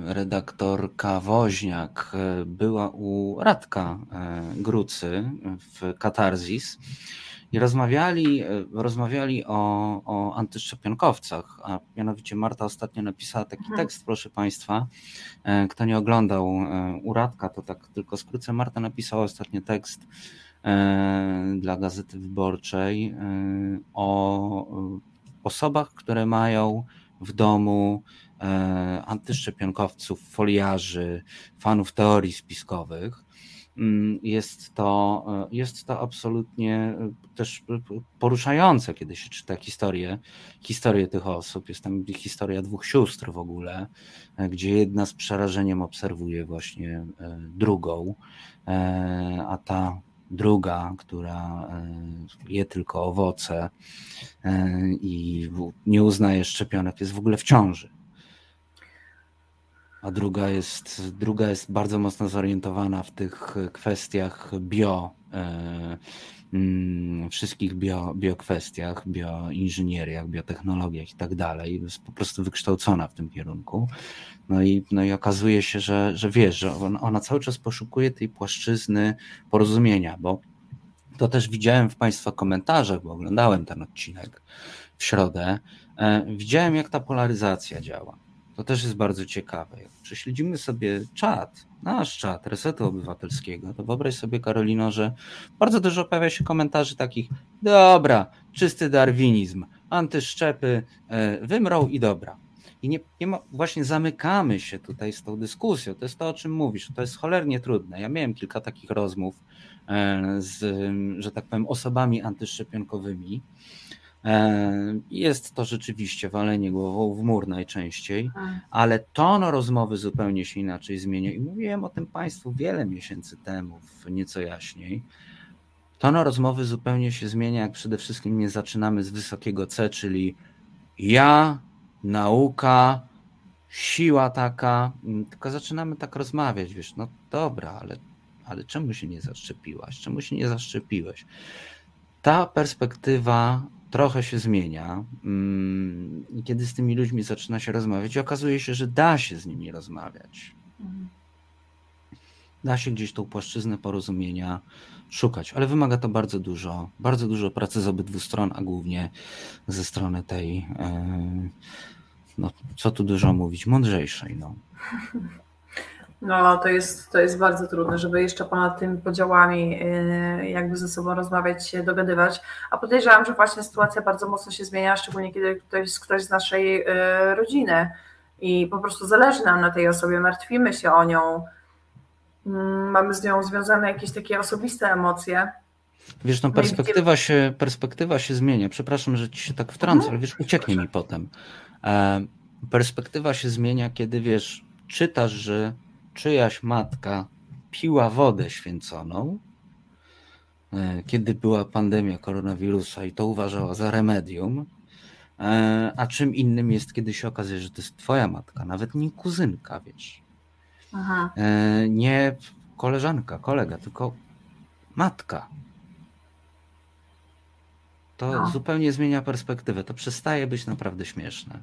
B: redaktorka Woźniak e, była u Radka e, Grucy w Katarzis i rozmawiali, e, rozmawiali o, o antyszczepionkowcach, a mianowicie Marta ostatnio napisała taki mhm. tekst, proszę Państwa, kto nie oglądał e, Uradka, to tak tylko skrócę, Marta napisała ostatnio tekst dla Gazety Wyborczej o osobach, które mają w domu antyszczepionkowców, foliarzy, fanów teorii spiskowych Mm, jest to, e, jest to absolutnie e, też poruszające, kiedy się czyta historię, historię tych osób. Jest tam historia dwóch sióstr w ogóle, e, gdzie jedna z przerażeniem obserwuje właśnie drugą, a ta druga, która je tylko owoce i nie uznaje szczepionek, jest w ogóle w ciąży a druga jest, druga jest bardzo mocno zorientowana w tych kwestiach bio, e, mm, wszystkich bio, biokwestiach, bioinżynieriach, biotechnologiach i tak dalej. Jest po prostu wykształcona w tym kierunku. No i, no i okazuje się, że, że wiesz, że ona, cały czas poszukuje tej płaszczyzny porozumienia, bo to też widziałem w Państwa komentarzach, bo oglądałem ten odcinek w środę. E, widziałem, jak ta polaryzacja działa To też jest bardzo ciekawe. Jak prześledzimy sobie czat, nasz czat Resetu Obywatelskiego, to wyobraź sobie, Karolino, że bardzo dużo pojawia się komentarzy takich, dobra, czysty darwinizm, antyszczepy e, wymrą i dobra. I nie, nie ma, właśnie zamykamy się tutaj z tą dyskusją. To jest to, o czym mówisz. To jest cholernie trudne. Ja miałem kilka takich rozmów e, z, że tak powiem, osobami antyszczepionkowymi. E, jest to rzeczywiście walenie głową w mur najczęściej, ale ton rozmowy zupełnie się inaczej zmienia. I mówiłem o tym Państwu wiele miesięcy temu, nieco jaśniej. Ton rozmowy zupełnie się zmienia, jak przede wszystkim nie zaczynamy z wysokiego C, czyli ja nauka, siła taka, mm, tylko zaczynamy tak rozmawiać, wiesz, no dobra, ale, ale czemu się nie zaszczepiłaś, czemu się nie zaszczepiłeś? Ta perspektywa trochę się zmienia, mm, kiedy z tymi ludźmi zaczyna się rozmawiać i okazuje się, że da się z nimi rozmawiać. Da się gdzieś tą płaszczyznę porozumienia szukać, ale wymaga to bardzo dużo, bardzo dużo pracy z obydwu stron, a głównie ze strony tej yy, no co tu dużo mówić, mądrzejszej. No.
C: No, to jest, to jest bardzo trudne, żeby jeszcze ponad tymi podziałami y, jakby ze sobą rozmawiać, się dogadywać. A podejrzewam, że właśnie sytuacja bardzo mocno się zmienia, szczególnie kiedy ktoś, ktoś z naszej y, rodziny i po prostu zależy nam na tej osobie, martwimy się o nią, mm, mamy z nią związane jakieś takie osobiste emocje.
B: Wiesz, no perspektywa się, perspektywa się zmienia. Przepraszam, że ci się tak wtrącę, ale wiesz, ucieknie mi potem. E, perspektywa się zmienia, kiedy wiesz, czytasz, że czyjaś matka piła wodę święconą, e, kiedy była pandemia koronawirusa i to uważała za remedium, e, a czym innym jest, kiedy się okazuje, że to jest twoja matka, nawet nie kuzynka, wiesz. Aha. Nie koleżanka, kolega, tylko matka. To no. zupełnie zmienia perspektywę. To przestaje być naprawdę śmieszne.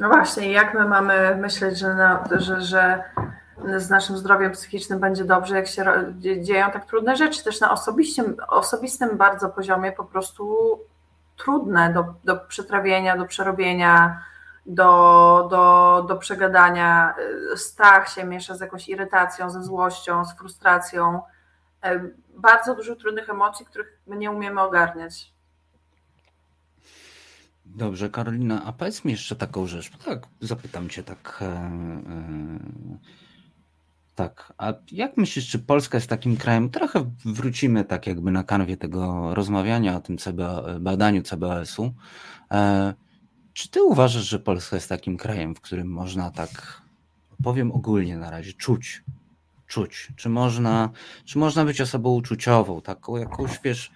C: No właśnie, jak my mamy myśleć, że, na, że, że z naszym zdrowiem psychicznym będzie dobrze, jak się dzieją tak trudne rzeczy, też na osobistym, osobistym bardzo poziomie po prostu trudne do, do przetrawienia, do przerobienia, do, do, do przegadania. Strach się miesza z jakąś irytacją, ze złością, z frustracją. Bardzo dużo trudnych emocji, których my nie umiemy ogarniać.
B: Dobrze, Karolina, a powiedz mi jeszcze taką rzecz. Tak, zapytam cię tak. E, e, tak, a jak myślisz, czy Polska jest takim krajem? Trochę wrócimy tak jakby na kanwie tego rozmawiania o tym CB, badaniu CBS-u. E, czy ty uważasz, że Polska jest takim krajem, w którym można tak, powiem ogólnie na razie, czuć, czuć? Czy można, czy można być osobą uczuciową, taką jakąś, wiesz,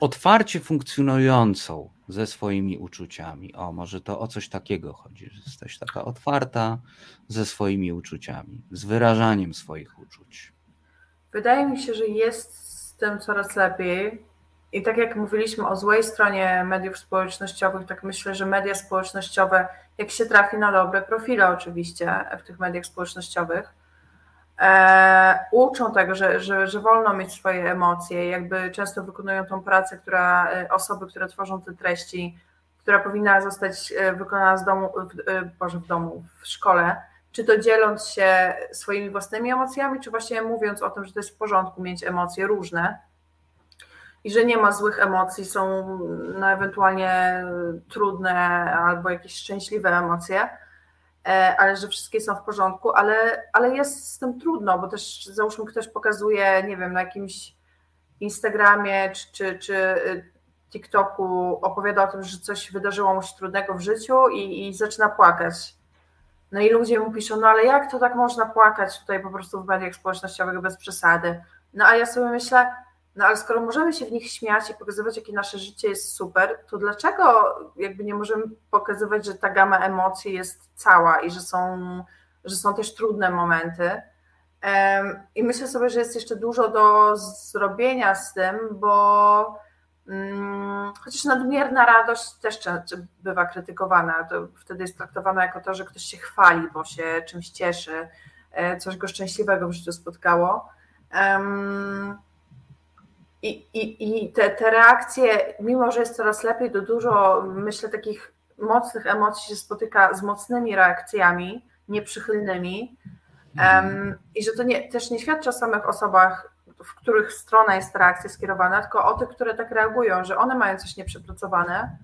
B: otwarcie funkcjonującą ze swoimi uczuciami. O, może to o coś takiego chodzi, że jesteś taka otwarta ze swoimi uczuciami, z wyrażaniem swoich uczuć.
C: Wydaje mi się, że jest z tym coraz lepiej. I tak jak mówiliśmy o złej stronie mediów społecznościowych, tak myślę, że media społecznościowe, jak się trafi na dobre profile oczywiście w tych mediach społecznościowych, e, uczą tego, że, że, że wolno mieć swoje emocje, jakby często wykonują tą pracę, która e, osoby, które tworzą te treści, która powinna zostać e, wykonana z domu, w, e, Boże, w domu, w szkole, czy to dzieląc się swoimi własnymi emocjami, czy właśnie mówiąc o tym, że to jest w porządku mieć emocje różne i że nie ma złych emocji, są no, ewentualnie trudne albo jakieś szczęśliwe emocje ale że wszystkie są w porządku, ale, ale jest z tym trudno, bo też załóżmy ktoś pokazuje, nie wiem, na jakimś Instagramie czy, czy, czy y, TikToku opowiada o tym, że coś wydarzyło mu się trudnego w życiu i, i zaczyna płakać. No i ludzie mu piszą, no ale jak to tak można płakać tutaj po prostu w mediach społecznościowych bez przesady? No a ja sobie myślę, no ale skoro możemy się w nich śmiać i pokazywać, jakie nasze życie jest super, to dlaczego jakby nie możemy pokazywać, że ta gama emocji jest cała i że są, że są też trudne momenty? I myślę sobie, że jest jeszcze dużo do zrobienia z tym, bo mm, chociaż nadmierna radość też bywa krytykowana, to wtedy jest traktowana jako to, że ktoś się chwali, bo się czymś cieszy, e, coś go szczęśliwego w życiu spotkało. I, i, i te, te reakcje, mimo że jest coraz lepiej, to dużo, myślę, takich mocnych emocji się spotyka z mocnymi reakcjami, nieprzychylnymi mhm. i że to nie, też nie świadczy o samych osobach, w których strona jest reakcja skierowana, tylko o tych, które tak reagują, że one mają coś nieprzepracowane,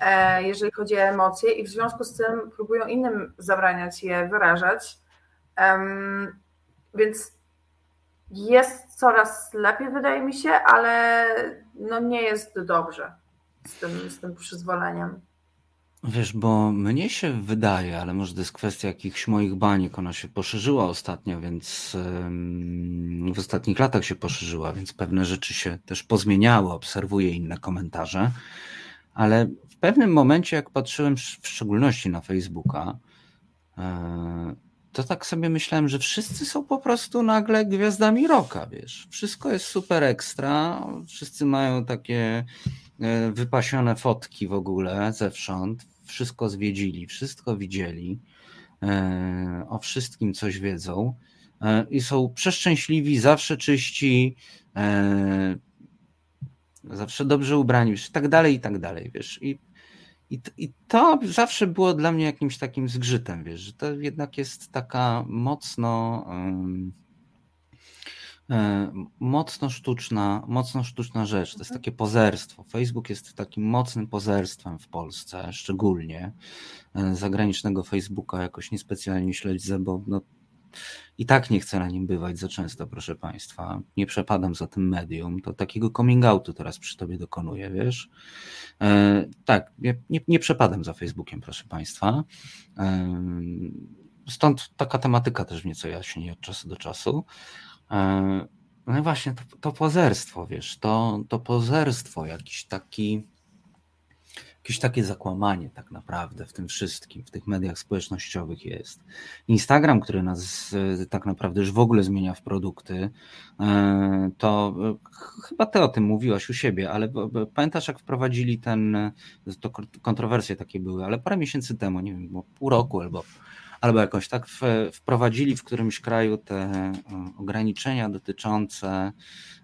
C: e, jeżeli chodzi o emocje i w związku z tym próbują innym zabraniać je wyrażać. Więc jest coraz lepiej, wydaje mi się, ale no nie jest dobrze z tym, z tym przyzwoleniem.
B: Wiesz, bo mnie się wydaje, ale może to jest kwestia jakichś moich baniek, ona się poszerzyła ostatnio, więc w ostatnich latach się poszerzyła, więc pewne rzeczy się też pozmieniały, obserwuję inne komentarze, ale w pewnym momencie, jak patrzyłem w szczególności na Facebooka, e, to tak sobie myślałem, że wszyscy są po prostu nagle gwiazdami roka, wiesz. Wszystko jest super ekstra, wszyscy mają takie e, wypasione fotki w ogóle zewsząd, wszystko zwiedzili, wszystko widzieli, e, o wszystkim coś wiedzą e, i są przeszczęśliwi, zawsze czyści, zawsze dobrze ubrani, wiesz, i tak dalej, i tak dalej, wiesz. I i, I to zawsze było dla mnie jakimś takim zgrzytem, wiesz, że to jednak jest taka mocno, e, mocno sztuczna, mocno sztuczna rzecz. To jest takie pozerstwo. Facebook jest takim mocnym pozerstwem w Polsce, szczególnie. E, zagranicznego Facebooka jakoś niespecjalnie śledzę, bo no, i tak nie chcę na nim bywać za często, proszę Państwa. Nie przepadam za tym medium. To takiego coming outu teraz przy Tobie dokonuję, wiesz. E, tak, nie, nie, przepadam za Facebookiem, proszę Państwa. E, stąd taka tematyka też mnie co jaśni od czasu do czasu. E, no i właśnie to, to pozerstwo, wiesz, to, to pozerstwo, jakiś taki jakieś takie zakłamanie tak naprawdę w tym wszystkim, w tych mediach społecznościowych jest. Instagram, który nas e, tak naprawdę już w ogóle zmienia w produkty, e, to e, chyba ty o tym mówiłaś u siebie, ale pamiętasz jak wprowadzili ten, to kontrowersje takie były, ale parę miesięcy temu, nie wiem, pół roku albo albo jakoś tak wprowadzili w którymś kraju te ograniczenia dotyczące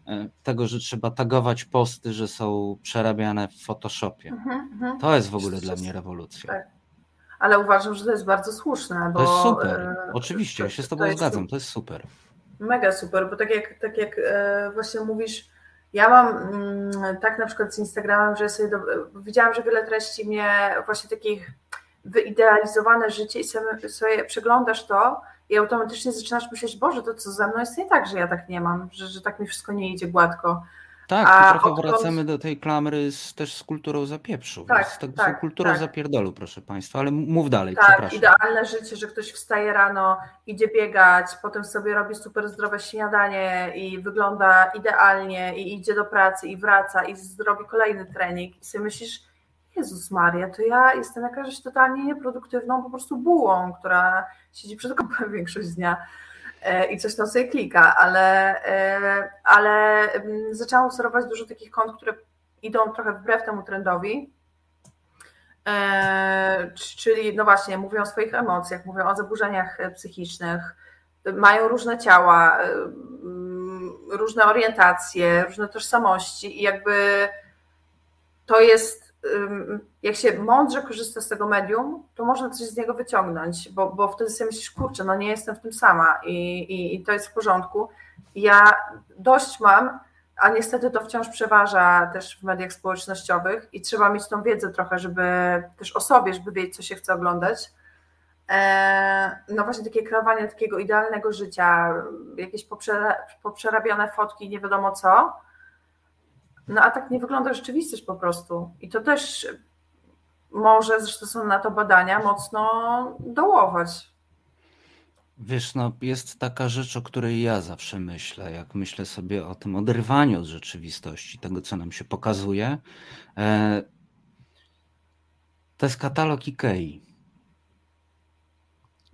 B: E, tego, że trzeba tagować posty, że są przerabiane w Photoshopie. Mhm, mhm. To jest w ogóle dla mnie rewolucja. Tak.
C: Ale uważam, że to jest bardzo słuszne. Bo,
B: to jest super. E, Oczywiście, ja się z Tobą to zgadzam, to jest super.
C: Mega super, bo tak jak, tak jak e, właśnie mówisz, ja mam mm, tak na przykład z Instagramem, że sobie do, widziałam, że wiele treści mnie właśnie takich wyidealizowane życie i sobie, przeglądasz to i automatycznie zaczynasz myśleć, Boże, to co ze mną jest nie tak, że ja tak nie mam, że, że tak mi wszystko nie idzie gładko.
B: Tak, A trochę odkąd... wracamy do tej klamry z, też z kulturą zapieprzu. Tak, z tego tak, kulturą tak. zapierdolu, proszę Państwa, ale mów dalej,
C: tak, przepraszam. idealne życie, że ktoś wstaje rano, idzie biegać, potem sobie robi super zdrowe śniadanie i wygląda idealnie i idzie do pracy i wraca i zrobi kolejny trening i sobie myślisz, Jezus Maria, to ja jestem jakaś totalnie nieproduktywną po prostu bułą, która siedzi przed kompem większość dnia e, i coś tam sobie klika, ale, e, ale mm, zaczęłam obserwować dużo takich kont, które idą trochę wbrew temu trendowi, e, czyli no właśnie mówią o swoich emocjach, mówią o zaburzeniach psychicznych, mają różne ciała, mm, różne orientacje, różne tożsamości i jakby to jest jak się mądrze korzysta z tego medium, to można coś z niego wyciągnąć, bo, bo wtedy sobie myślisz, kurczę, no nie jestem w tym sama i, i, i to jest w porządku. Ja dość mam, a niestety to wciąż przeważa też w mediach społecznościowych i trzeba mieć tą wiedzę trochę, żeby też o sobie, żeby wiedzieć, co się chce oglądać. E, no właśnie takie kreowanie takiego idealnego życia, jakieś poprzerabiane fotki, nie wiadomo co, no a tak nie wygląda rzeczywistość po prostu. I to też może, zresztą są na to badania, mocno dołować.
B: Wiesz, no jest taka rzecz, o której ja zawsze myślę, jak myślę sobie o tym oderwaniu od rzeczywistości, tego, co nam się pokazuje. E, to jest katalog Ikei.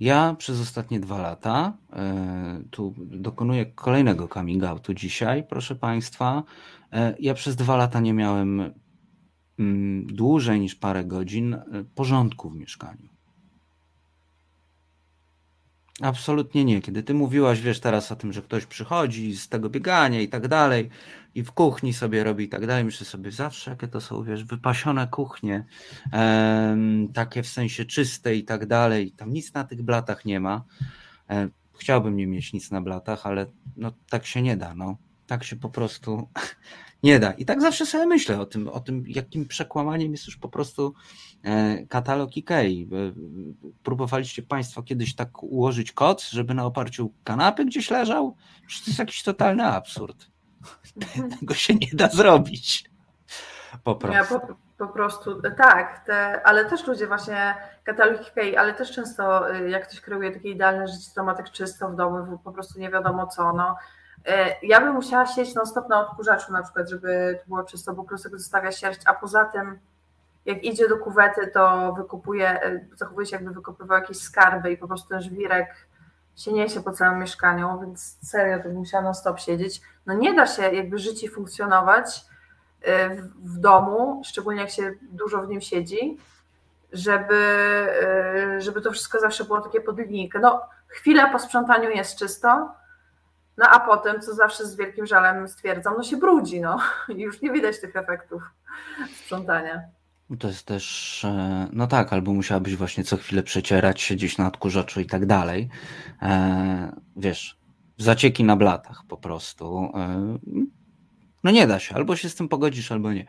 B: Ja przez ostatnie dwa lata, e, tu dokonuję kolejnego coming outu dzisiaj, proszę Państwa. E, ja przez dwa lata nie miałem mm, dłużej niż parę godzin e, porządku w mieszkaniu. Absolutnie nie. Kiedy ty mówiłaś, wiesz, teraz o tym, że ktoś przychodzi z tego biegania i tak dalej, i w kuchni sobie robi i tak dalej, myślę sobie zawsze, jakie to są, wiesz, wypasione kuchnie, em, takie w sensie czyste i tak dalej, tam nic na tych blatach nie ma. E, chciałbym nie mieć nic na blatach, ale no tak się nie da, no. Tak się po prostu nie da. I tak zawsze sobie myślę o tym, o tym, jakim przekłamaniem jest już po prostu e, katalog IKEA. Próbowaliście Państwo kiedyś tak ułożyć koc, żeby na oparciu kanapy gdzieś leżał? Przecież to jest jakiś totalny absurd. Tego się nie da zrobić. Po prostu.
C: Ja po, po prostu, tak, te, ale też ludzie właśnie, katalog IKEA, ale też często y, jak ktoś kreuje takie idealne życie, to ma tak czysto w domu, po prostu nie wiadomo co, no E, ja bym musiała siedzieć non stop na odkurzaczu na przykład, żeby to było czysto, bo klusek zostawia sierść, a poza tym jak idzie do kuwety, to wykupuje, e, zachowuje się jakby wykopywał jakieś skarby i po prostu ten żwirek się niesie po całym mieszkaniu, więc serio to bym musiała non stop siedzieć. No nie da się jakby żyć i funkcjonować e, w domu, szczególnie jak się dużo w nim siedzi, żeby, żeby to wszystko zawsze było takie pod linijkę. No chwilę po sprzątaniu jest czysto, no a potem, co zawsze z wielkim żalem stwierdzam, no się brudzi, no i już nie widać tych efektów sprzątania.
B: To jest też, e, no tak, albo musiałabyś właśnie co chwilę przecierać, siedzieć na odkurzaczu i tak dalej. E, wiesz, zacieki na blatach po prostu. E, no nie da się, albo się z tym pogodzisz, albo nie.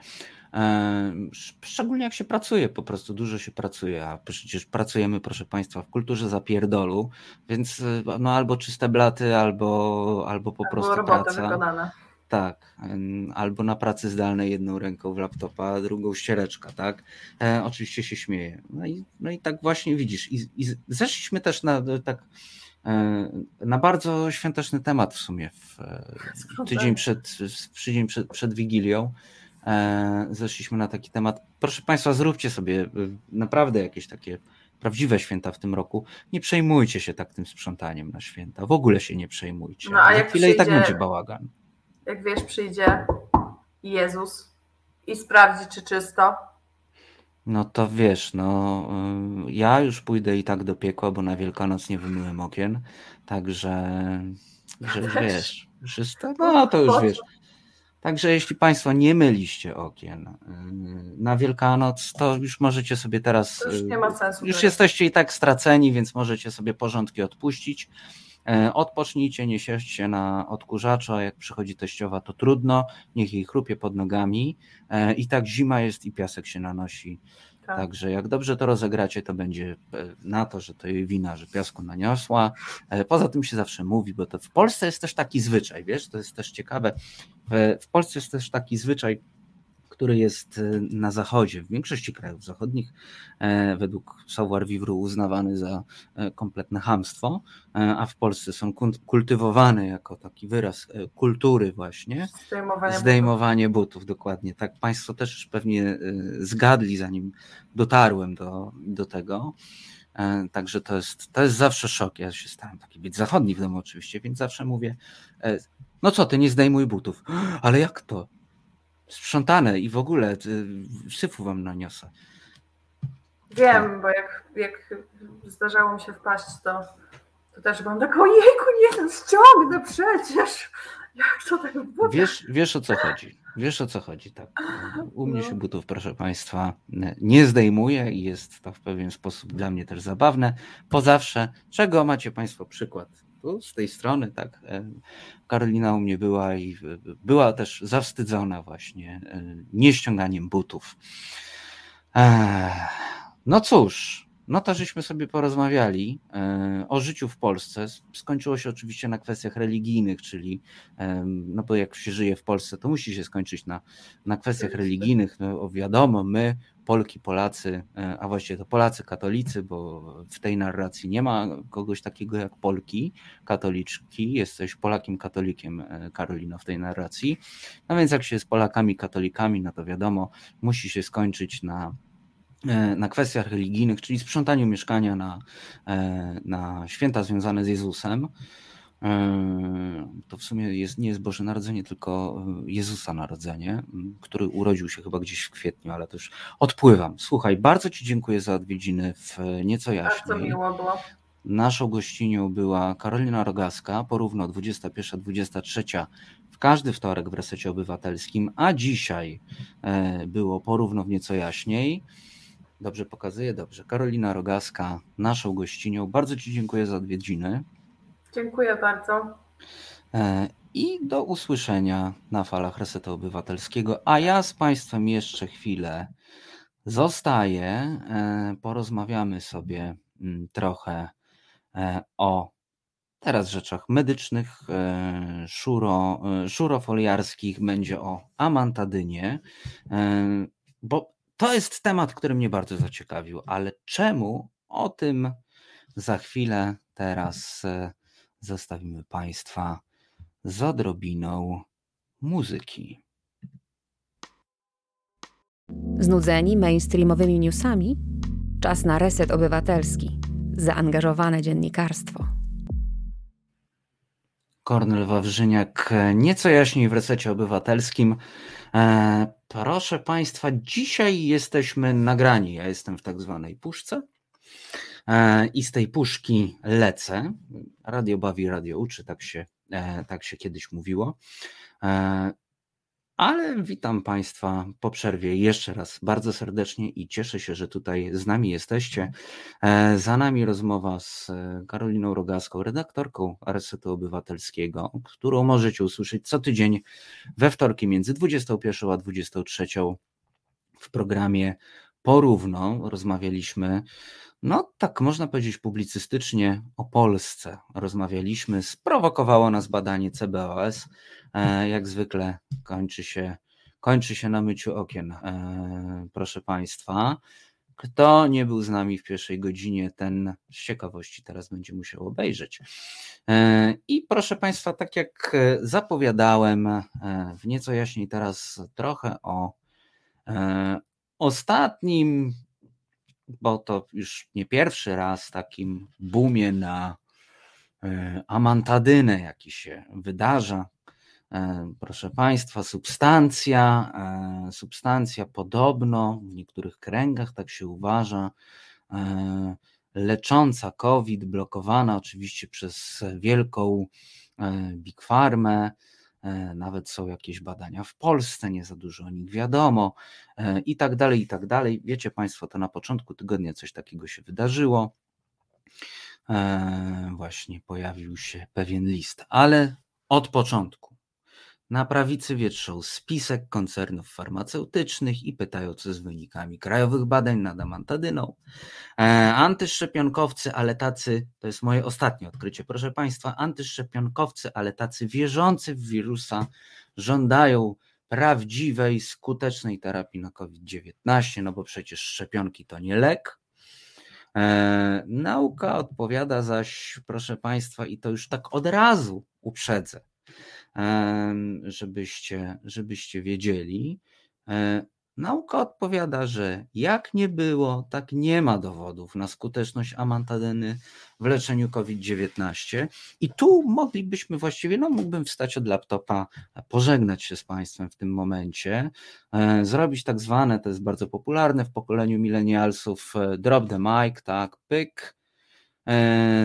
B: Szczególnie jak się pracuje, po prostu dużo się pracuje, a przecież pracujemy, proszę Państwa, w kulturze zapierdolu, więc no albo czyste blaty, albo, albo po albo prostu praca.
C: wykonana.
B: Tak, albo na pracy zdalnej jedną ręką w laptopa, drugą ściereczka, tak? E, oczywiście się śmieje. No i, no i tak właśnie widzisz. I, i zeszliśmy też na tak e, na bardzo świąteczny temat w sumie w, tydzień przed, w tydzień przed, przed Wigilią. E, zeszliśmy na taki temat. Proszę Państwa, zróbcie sobie e, naprawdę jakieś takie prawdziwe święta w tym roku. Nie przejmujcie się tak tym sprzątaniem na święta. W ogóle się nie przejmujcie. No, a jak chwilę przyjdzie, i tak będzie bałagan.
C: Jak wiesz, przyjdzie Jezus i sprawdzi, czy czysto.
B: No to wiesz, no e, ja już pójdę i tak do piekła, bo na Wielkanoc nie wymyłem okien, także że, wiesz, czysto, no to już wiesz. Także jeśli Państwo nie myliście okien y, na Wielkanoc, to już możecie sobie teraz.
C: To już nie ma sensu.
B: Już jesteście i tak straceni, więc możecie sobie porządki odpuścić. E, odpocznijcie, nie siedźcie na odkurzaczu, a jak przychodzi teściowa, to trudno, niech jej chrupie pod nogami. I tak zima jest i piasek się nanosi tak. Także jak dobrze to rozegracie, to będzie e, na to, że to jej wina, że piasku naniosła. E, poza tym się zawsze mówi, bo to w Polsce jest też taki zwyczaj, wiesz, to jest też ciekawe. W Polsce jest też taki zwyczaj, który jest e, na zachodzie, w większości krajów zachodnich, e, według savoir vivre uznawany za e, kompletne hamstwo, a w Polsce są kultywowane jako taki wyraz kultury właśnie.
C: Zdejmowanie,
B: Zdejmowanie butów. butów. dokładnie. Tak Państwo też pewnie zgadli, zanim dotarłem do, do tego. Także to jest, to jest zawsze szok. Ja się stałem taki być zachodni w domu oczywiście, więc zawsze mówię, no co ty, nie zdejmuj butów. Ale jak to? Sprzątane i w ogóle syfu wam naniosę.
C: Wiem, bo jak, jak zdarzało mi się wpaść, to, to też byłam tak, ojejku, nie, no ściągnę przecież. Jak to tak było?
B: Wiesz, wiesz o co chodzi. Wiesz o co chodzi, tak. U mnie no. się butów, proszę Państwa, nie zdejmuje i jest to w pewien sposób dla mnie też zabawne. Po zawsze, czego macie Państwo przykład? Z tej strony, tak. E, Karolina u mnie była i była też zawstydzona właśnie e, nieściąganiem butów. No cóż, no to żeśmy sobie porozmawiali e, o życiu w Polsce. Skończyło się oczywiście na kwestiach religijnych, czyli no bo jak się żyje w Polsce, to musi się skończyć na, na kwestiach religijnych. No wiadomo, my Polki, Polacy, e, a właściwie to Polacy katolicy, bo w tej narracji nie ma kogoś takiego jak Polki katoliczki. Jesteś Polakiem katolikiem, e, Karolino, w tej narracji. No więc jak się jest Polakami katolikami, no to wiadomo, musi się skończyć na na kwestiach religijnych, czyli sprzątaniu mieszkania na, na święta związane z Jezusem. Yy, to w sumie jest, nie jest Boże Narodzenie, tylko Jezusa Narodzenie, który urodził się chyba gdzieś w kwietniu, ale to już odpływam. Słuchaj, bardzo Ci dziękuję za odwiedziny w Nieco Jaśniej.
C: Bardzo miło było.
B: Naszą gościnią była Karolina Rogaska, porówno 21-23 w każdy wtorek w resecie obywatelskim, a dzisiaj e, było porówno w nieco jaśniej. Dobrze pokazuje, dobrze. Karolina Rogaska, naszą gościnią. Bardzo Ci dziękuję za odwiedziny.
C: Dziękuję bardzo.
B: E, I do usłyszenia na falach Resetu Obywatelskiego. A ja z Państwem jeszcze chwilę zostaję. E, porozmawiamy sobie mm, trochę o teraz rzeczach medycznych, szuro, szurofoliarskich, będzie o amantadynie, bo to jest temat, który mnie bardzo zaciekawił, ale czemu o tym za chwilę teraz e, zostawimy Państwa z odrobiną muzyki.
A: Znudzeni mainstreamowymi newsami? Czas na reset obywatelski. Zaangażowane dziennikarstwo.
B: Kornel Wawrzyniak, nieco jaśniej w resecie obywatelskim. E, proszę Państwa, dzisiaj jesteśmy nagrani. Ja jestem w tak zwanej puszce e, i z tej puszki lecę. Radio bawi, radio uczy, tak się, e, tak się kiedyś mówiło. Ale witam Państwa po przerwie jeszcze raz bardzo serdecznie i cieszę się, że tutaj z nami jesteście. E, za nami rozmowa z e, Karoliną Rogaską, redaktorką Resetu Obywatelskiego, którą możecie usłyszeć co tydzień we wtorki między 21 a 23 w programie Porówno. Rozmawialiśmy no tak można powiedzieć publicystycznie o Polsce rozmawialiśmy. Sprowokowało nas badanie CBOS. E, jak zwykle kończy się, kończy się na myciu okien, e, proszę Państwa. Kto nie był z nami w pierwszej godzinie, ten z ciekawości teraz będzie musiał obejrzeć. E, I proszę Państwa, tak jak zapowiadałem, w nieco jaśniej teraz trochę o ostatnim bo to już nie pierwszy raz takim boomie na e, amantadynę, jaki się wydarza. E, proszę Państwa, substancja, e, substancja podobno w niektórych kręgach, tak się uważa, lecząca COVID, blokowana oczywiście przez wielką Big Pharmę, nawet są jakieś badania w Polsce, nie za dużo o nich wiadomo e, i tak dalej, i tak dalej. Wiecie Państwo, to na początku tygodnia coś takiego się wydarzyło. E, właśnie pojawił się pewien list, ale od początku. Na prawicy wietrzą spisek koncernów farmaceutycznych i pytają, co z wynikami krajowych badań nad amantadyną. E, antyszczepionkowcy, ale tacy, to jest moje ostatnie odkrycie, proszę Państwa, antyszczepionkowcy, ale tacy wierzący w wirusa żądają prawdziwej, skutecznej terapii na COVID-19, no bo przecież szczepionki to nie lek. E, nauka odpowiada zaś, proszę Państwa, i to już tak od razu uprzedzę, żebyście, żebyście wiedzieli. E, nauka odpowiada, że jak nie było, tak nie ma dowodów na skuteczność amantadyny w leczeniu COVID-19. I tu moglibyśmy właściwie, no mógłbym wstać od laptopa, pożegnać się z Państwem w tym momencie, e, zrobić tak zwane, to jest bardzo popularne w pokoleniu milenialsów, e, drop the mic, tak, pyk,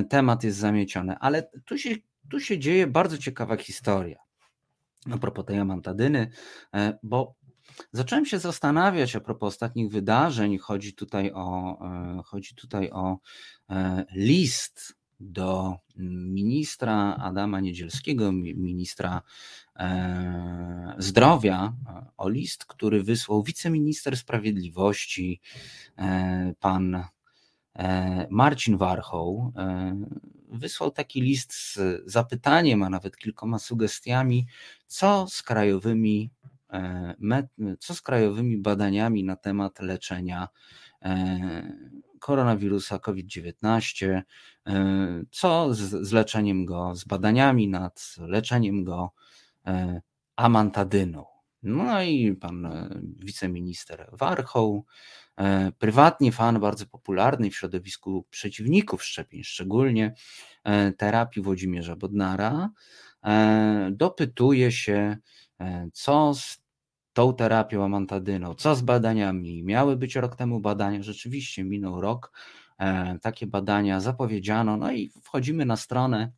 B: temat jest zamieciony. Ale tu się tu się dzieje bardzo ciekawa historia. A propos tej amantadyny, e, bo zacząłem się zastanawiać a propos ostatnich wydarzeń. Chodzi tutaj o, e, chodzi tutaj o e, list do ministra Adama Niedzielskiego, ministra zdrowia, o list, który wysłał wiceminister sprawiedliwości, pan Marcin Warchoł, wysłał taki list z zapytaniem, a nawet kilkoma sugestiami, co z krajowymi, e, co z krajowymi badaniami na temat leczenia e, koronawirusa COVID-19, e, co z, z leczeniem go, z badaniami nad leczeniem go amantadyną. No i pan wiceminister Warchoł prywatnie fan bardzo popularny w środowisku przeciwników szczepień, szczególnie e, terapii Włodzimierza Bodnara, e, dopytuje się, co z tą terapią amantadyną, co z badaniami. Miały być rok temu badania, rzeczywiście minął rok. takie badania zapowiedziano. No i wchodzimy na stronę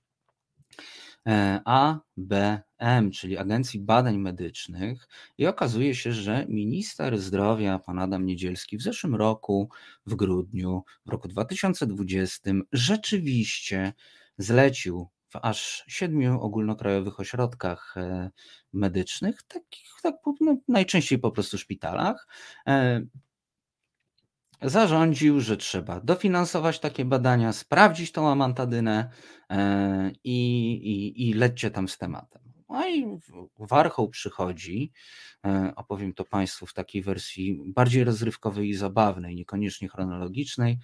B: ABM, czyli Agencji Badań Medycznych, i okazuje się, że minister zdrowia, pan Adam Niedzielski, w zeszłym roku, w grudniu, w roku 2020, rzeczywiście zlecił w aż siedmiu ogólnokrajowych ośrodkach e, medycznych, takich tak, no, najczęściej po prostu szpitalach, e, zarządził, że trzeba dofinansować takie badania, sprawdzić tą amantadynę e, i, i, i lećcie tam z tematem. No i Warchoł przychodzi, opowiem to Państwu w takiej wersji bardziej rozrywkowej i zabawnej, niekoniecznie chronologicznej.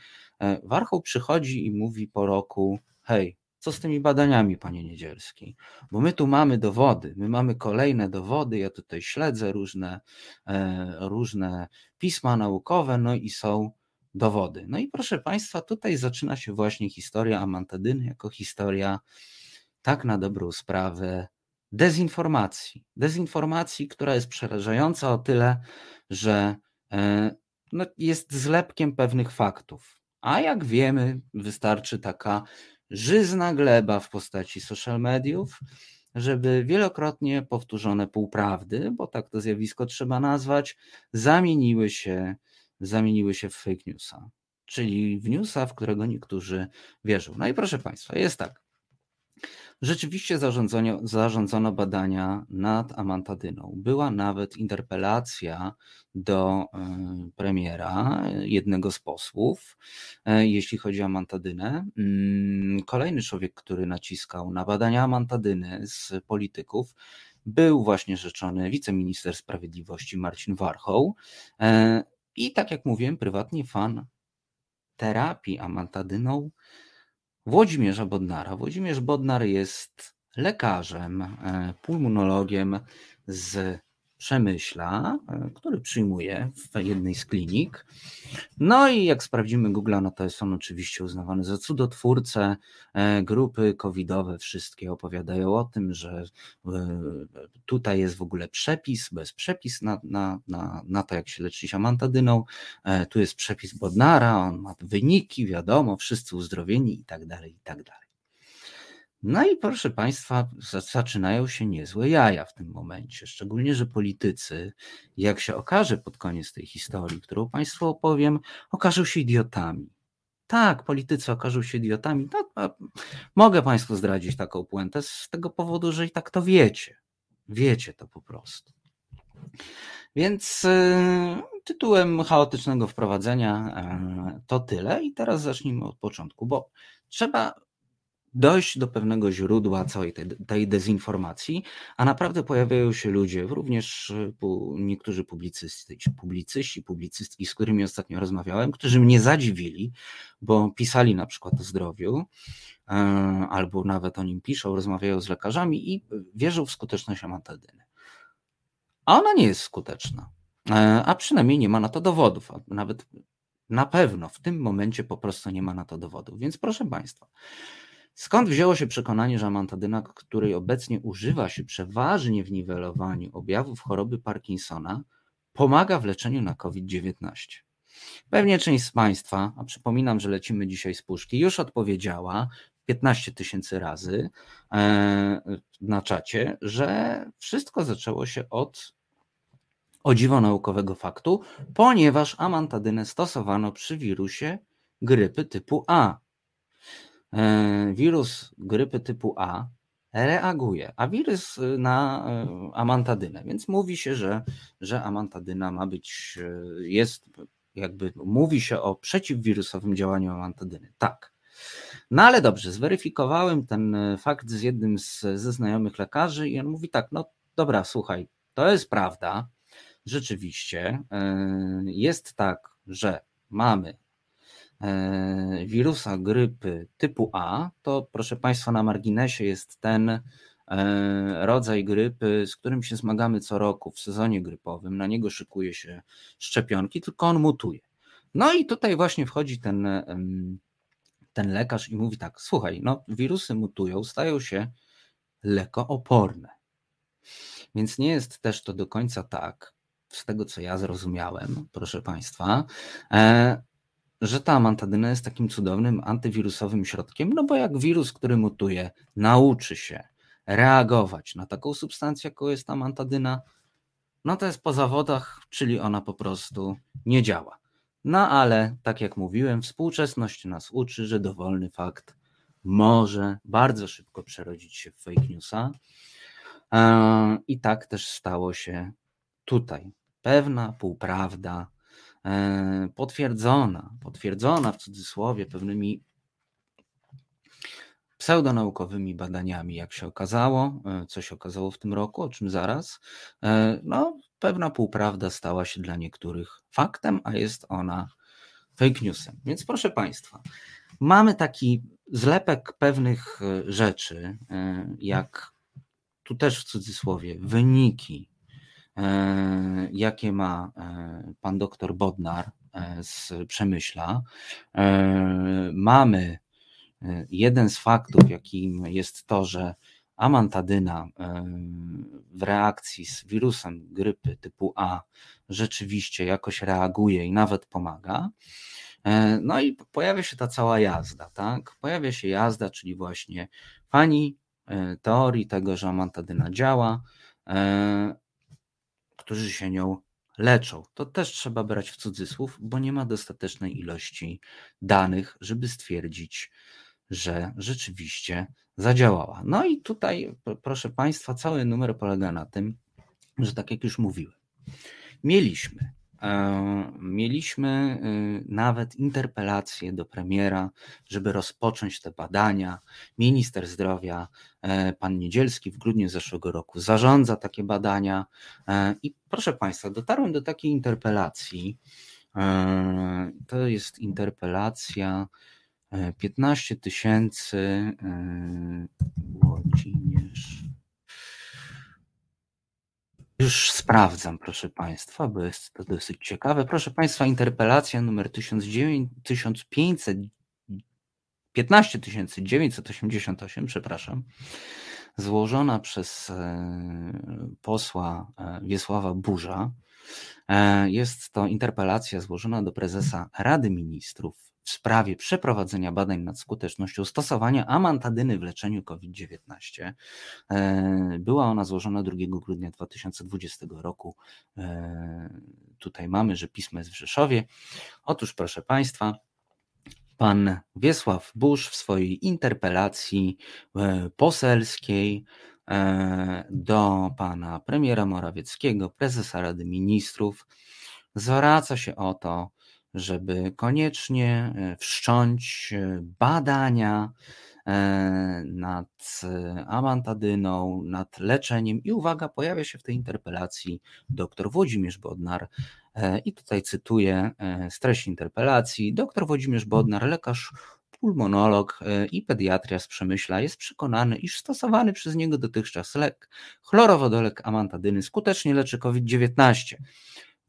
B: Warchoł przychodzi i mówi po roku: Hej, co z tymi badaniami, panie Niedzielski? Bo my tu mamy dowody, my mamy kolejne dowody, ja tutaj śledzę różne, e, różne pisma naukowe, no i są dowody. No i proszę państwa, tutaj zaczyna się właśnie historia amantadyny jako historia tak na dobrą sprawę dezinformacji. Dezinformacji, która jest przerażająca o tyle, że e, no, jest zlepkiem pewnych faktów. A jak wiemy, wystarczy taka żyzna gleba w postaci social mediów, żeby wielokrotnie powtórzone półprawdy, bo tak to zjawisko trzeba nazwać, zamieniły się, zamieniły się w fake newsa, czyli w newsa, w którego niektórzy wierzą. No i proszę Państwa, jest tak. Rzeczywiście zarządzono, zarządzono badania nad amantadyną. Była nawet interpelacja do e, premiera, jednego z posłów, e, jeśli chodzi o amantadynę. Mm, kolejny człowiek, który naciskał na badania amantadyny z polityków, był właśnie rzeczony wiceminister sprawiedliwości Marcin Warchoł. E, I tak jak mówiłem, prywatnie fan terapii amantadyną Włodzimierza Bodnara. Włodzimierz Bodnar jest lekarzem, e, pulmonologiem z Przemyśla, e, który przyjmuje w jednej z klinik. No i jak sprawdzimy Google, no to jest on oczywiście uznawany za cudotwórcę. E, grupy covidowe wszystkie opowiadają o tym, że tutaj jest w ogóle przepis, bez przepis na, na, na, na to, jak się leczyć amantadyną. Tu jest przepis Bodnara, on ma wyniki, wiadomo, wszyscy uzdrowieni i tak dalej, i tak dalej. No i proszę Państwa, zaczynają się niezłe jaja w tym momencie. Szczególnie, że politycy, jak się okaże pod koniec tej historii, którą Państwu opowiem, okażą się idiotami. Tak, politycy okażą się idiotami. No, mogę Państwu zdradzić taką puentę z tego powodu, że i tak to wiecie. Wiecie to po prostu. Więc y, tytułem chaotycznego wprowadzenia y, to tyle. I teraz zacznijmy od początku, bo trzeba dojść do pewnego źródła całej tej, tej dezinformacji, a naprawdę pojawiają się ludzie, również e, niektórzy publicyści, publicyści, publicystki, z którymi ostatnio rozmawiałem, którzy mnie zadziwili, bo pisali na przykład o zdrowiu, e, albo nawet o nim piszą, rozmawiają z lekarzami i wierzą w skuteczność amantadyny. A ona nie jest skuteczna, e, a przynajmniej nie ma na to dowodów, a nawet na pewno w tym momencie po prostu nie ma na to dowodów. Więc proszę Państwa, Skąd wzięło się przekonanie, że amantadyna, której obecnie używa się przeważnie w niwelowaniu objawów choroby Parkinsona, pomaga w leczeniu na COVID-19? Pewnie część z Państwa, a przypominam, że lecimy dzisiaj z puszki, już odpowiedziała 15 tysięcy razy e, na czacie, że wszystko zaczęło się od o dziwo naukowego faktu, ponieważ amantadynę stosowano przy wirusie grypy typu A. E, wirus grypy typu A reaguje, a wirus y, na e, amantadynę, więc mówi się, że, że amantadyna ma być, e, jest jakby, mówi się o przeciwwirusowym działaniu amantadyny. Tak. No ale dobrze, zweryfikowałem ten fakt z jednym z, ze znajomych lekarzy i on mówi tak, no dobra, słuchaj, to jest prawda, rzeczywiście jest tak, że mamy wirusa grypy typu A, to proszę Państwa, na marginesie jest ten e, rodzaj grypy, z którym się zmagamy co roku w sezonie grypowym. Na niego szykuje się szczepionki, tylko on mutuje. No i tutaj właśnie wchodzi ten, ten lekarz i mówi tak: Słuchaj, no, wirusy mutują, stają się lekooporne. Więc nie jest też to do końca tak, z tego co ja zrozumiałem, proszę Państwa, e, że ta amantadyna jest takim cudownym antywirusowym środkiem, no bo jak wirus, który mutuje, nauczy się reagować na taką substancję, jaką jest amantadyna, no to jest po zawodach, czyli ona po prostu nie działa. No ale, tak jak mówiłem, współczesność nas uczy, że dowolny fakt może bardzo szybko przerodzić się w fake newsa. E, I tak też stało się tutaj. Pewna półprawda, potwierdzona, potwierdzona w cudzysłowie pewnymi pseudonaukowymi badaniami, jak się okazało, e, co się okazało w tym roku, o czym zaraz, no, pewna półprawda stała się dla niektórych faktem, a jest ona fake newsem. Więc proszę Państwa, mamy taki zlepek pewnych e, rzeczy, e, jak tu też w cudzysłowie, wyniki, e, jakie ma pan doktor Bodnar z Przemyśla. Mamy jeden z faktów, jakim jest to, że amantadyna w reakcji z wirusem grypy typu A rzeczywiście jakoś reaguje i nawet pomaga. E, no i pojawia się ta cała jazda, tak? Pojawia się jazda, czyli właśnie fani e, teorii tego, że amantadyna działa, e, którzy się nią leczą. To też trzeba brać w cudzysłów, bo nie ma dostatecznej ilości danych, żeby stwierdzić, że rzeczywiście zadziałała. No i tutaj, proszę Państwa, cały numer polega na tym, że tak jak już mówiłem, mieliśmy mieliśmy y, nawet interpelację do premiera, żeby rozpocząć te badania. Minister zdrowia, e, pan Niedzielski, w grudniu zeszłego roku zarządza takie badania. E, I proszę Państwa, dotarłem do takiej interpelacji. To jest interpelacja 15 tysięcy Włodzimierz. Już sprawdzam, proszę Państwa, bo jest to dosyć ciekawe. Proszę Państwa, interpelacja numer 1500, 15988, przepraszam, złożona przez e, posła e, Wiesława Burza. E, jest to interpelacja złożona do prezesa Rady Ministrów w sprawie przeprowadzenia badań nad skutecznością stosowania amantadyny w leczeniu COVID-19. E, była ona złożona 2 grudnia 2020 roku. E, tutaj mamy, że pismo jest w Rzeszowie. Otóż, proszę Państwa, pan Wiesław Busz w swojej interpelacji e, poselskiej do pana premiera Morawieckiego, prezesa Rady Ministrów, zwraca się o to, żeby koniecznie e, wszcząć e, badania e, nad amantadyną, nad leczeniem i uwaga, pojawia się w tej interpelacji dr Włodzimierz Bodnar i tutaj cytuję z treści interpelacji. Dr Włodzimierz Bodnar, lekarz pulmonolog i pediatria z Przemyśla jest przekonany, iż stosowany przez niego dotychczas lek chlorowodolek amantadyny skutecznie leczy COVID-19.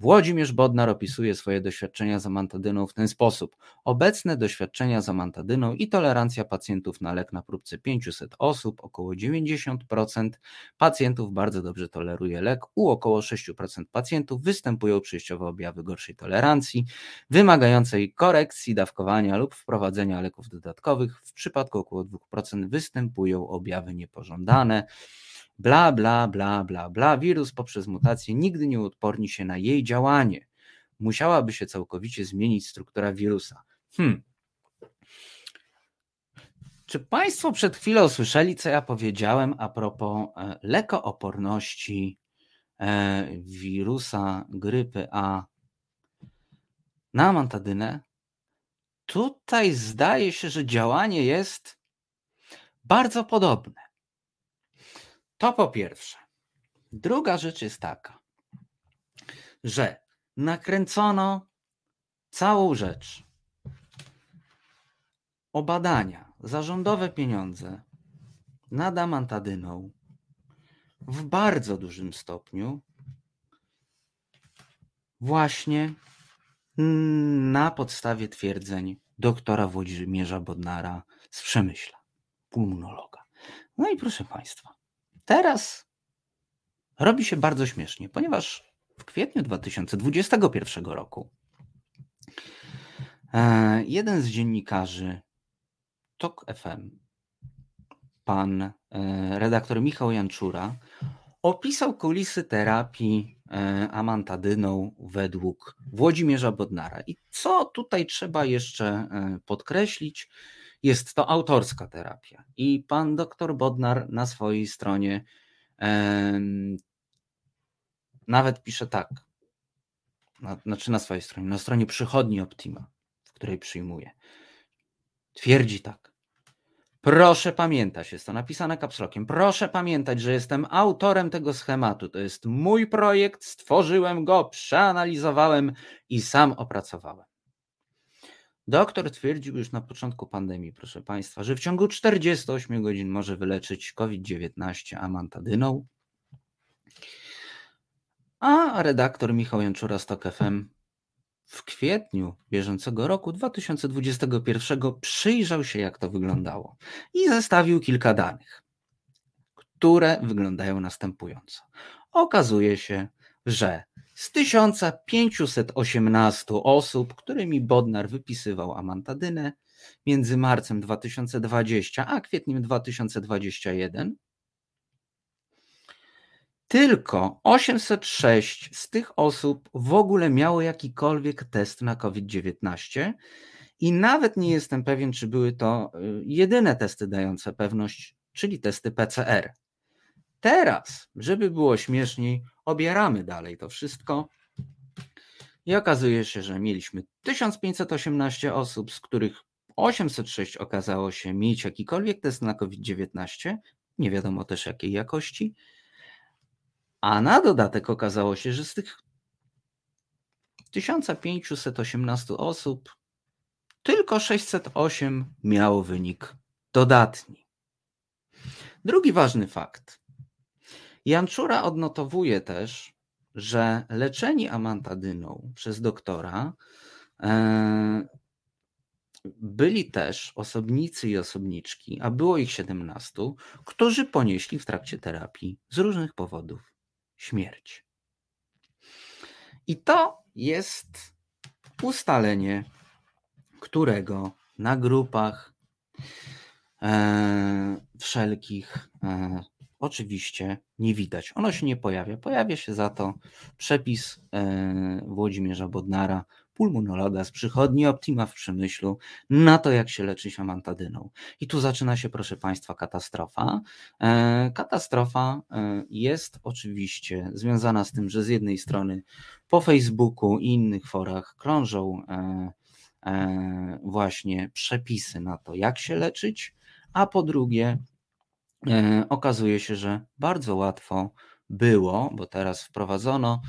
B: Włodzimierz Bodnar opisuje swoje doświadczenia z amantadyną w ten sposób. Obecne doświadczenia z amantadyną i tolerancja pacjentów na lek na próbce 500 osób, około 90% pacjentów bardzo dobrze toleruje lek, u około 6% pacjentów występują przejściowe objawy gorszej tolerancji, wymagającej korekcji dawkowania lub wprowadzenia leków dodatkowych. W przypadku około 2% występują objawy niepożądane bla, bla, bla, bla, bla. Wirus poprzez mutację nigdy nie uodporni się na jej działanie. Musiałaby się całkowicie zmienić struktura wirusa. Hmm. Czy Państwo przed chwilą słyszeli, co ja powiedziałem a propos e, lekooporności e, wirusa grypy A na mantadynę? Tutaj zdaje się, że działanie jest bardzo podobne. To po pierwsze. Druga rzecz jest taka, że nakręcono całą rzecz o badania, zarządowe pieniądze nad amantadyną w bardzo dużym stopniu właśnie na podstawie twierdzeń doktora Włodzimierza Bodnara z Przemyśla, pulmonologa. No i proszę Państwa, Teraz robi się bardzo śmiesznie, ponieważ w kwietniu 2021 roku E, jeden z dziennikarzy TOK FM, pan e, redaktor Michał Janczura, opisał kulisy terapii e, amantadyną według Włodzimierza Bodnara. I co tutaj trzeba jeszcze podkreślić? Jest to autorska terapia. I pan doktor Bodnar na swojej stronie nawet pisze tak, na, znaczy na swojej stronie, na stronie przychodni Optima, w której przyjmuje. Twierdzi tak. Proszę pamiętać, jest to napisane kapslokiem, proszę pamiętać, że jestem autorem tego schematu. To jest mój projekt, stworzyłem go, przeanalizowałem i sam opracowałem. Doktor twierdził już na początku pandemii, proszę Państwa, że w ciągu 48 godzin może wyleczyć COVID-19 amantadyną. A redaktor Michał Janczura z TOK FM w kwietniu bieżącego roku 2021 przyjrzał się, jak to wyglądało i zestawił kilka danych, które wyglądają następująco. Okazuje się, że z 1518 osób, którymi Bodnar wypisywał amantadynę między marcem 2020 a kwietniem 2021, tylko 806 z tych osób w ogóle miało jakikolwiek test na COVID-19 i nawet nie jestem pewien, czy były to y, jedyne testy dające pewność, czyli testy PCR. Teraz, żeby było śmieszniej, obieramy dalej to wszystko i okazuje się, że mieliśmy 1518 osób, z których 806 okazało się mieć jakikolwiek test na COVID-19, nie wiadomo też jakiej jakości, a na dodatek okazało się, że z tych 1518 osób tylko 608 miało wynik dodatni. Drugi ważny fakt. Janczura odnotowuje też, że leczeni amantadyną przez doktora e, byli też osobnicy i osobniczki, a było ich 17, którzy ponieśli w trakcie terapii z różnych powodów śmierć. I to jest ustalenie, którego na grupach e, wszelkich e, oczywiście nie widać. Ono się nie pojawia. Pojawia się za to przepis e, Włodzimierza Bodnara pulmonologa z przychodni Optima w Przemyślu na to, jak się leczyć amantadyną. I tu zaczyna się, proszę Państwa, katastrofa. E, katastrofa e, jest oczywiście związana z tym, że z jednej strony po Facebooku i innych forach krążą właśnie przepisy na to, jak się leczyć, a po drugie okazuje się, że bardzo łatwo było, bo teraz wprowadzono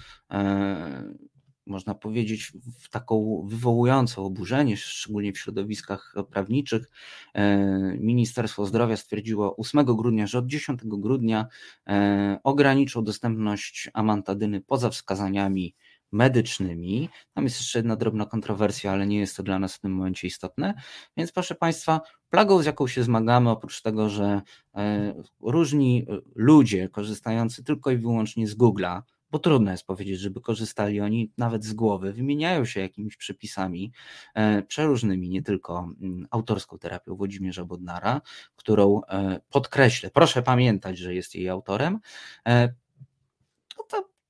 B: można powiedzieć, w taką wywołującą oburzenie, szczególnie w środowiskach prawniczych. E, Ministerstwo Zdrowia stwierdziło 8 grudnia, że od 10 grudnia e, ograniczą dostępność amantadyny poza wskazaniami medycznymi. Tam jest jeszcze jedna drobna kontrowersja, ale nie jest to dla nas w tym momencie istotne. Więc proszę Państwa, plagą, z jaką się zmagamy, oprócz tego, że e, różni ludzie korzystający tylko i wyłącznie z Google'a, bo trudno jest powiedzieć, żeby korzystali oni nawet z głowy, wymieniają się jakimiś przepisami e, przeróżnymi, nie tylko mm, autorską terapią Włodzimierza Bodnara, którą e, podkreślę, proszę pamiętać, że jest jej autorem, to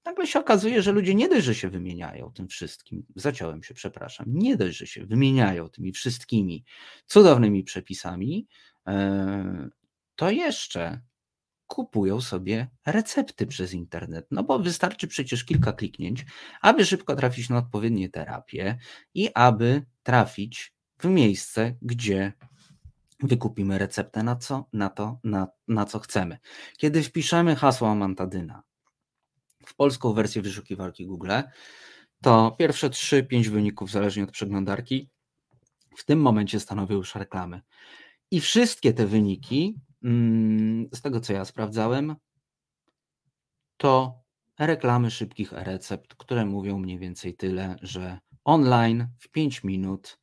B: nagle się okazuje, że ludzie nie dość, że się wymieniają tym wszystkim, zaciąłem się, przepraszam, nie dość, że się wymieniają tymi wszystkimi cudownymi przepisami, to jeszcze kupują sobie recepty przez internet. No bo wystarczy przecież kilka kliknięć, aby szybko trafić na odpowiednie terapie i aby trafić w miejsce, gdzie wykupimy receptę na co, na to, na, na co chcemy. Kiedy wpiszemy hasło amantadyna w polską wersję wyszukiwarki Google, to pierwsze 3-5 wyników, zależnie od przeglądarki, w tym momencie stanowią już reklamy. I wszystkie te wyniki Mm, z tego co ja sprawdzałem, to reklamy szybkich recept, które mówią mniej więcej tyle, że online w 5 minut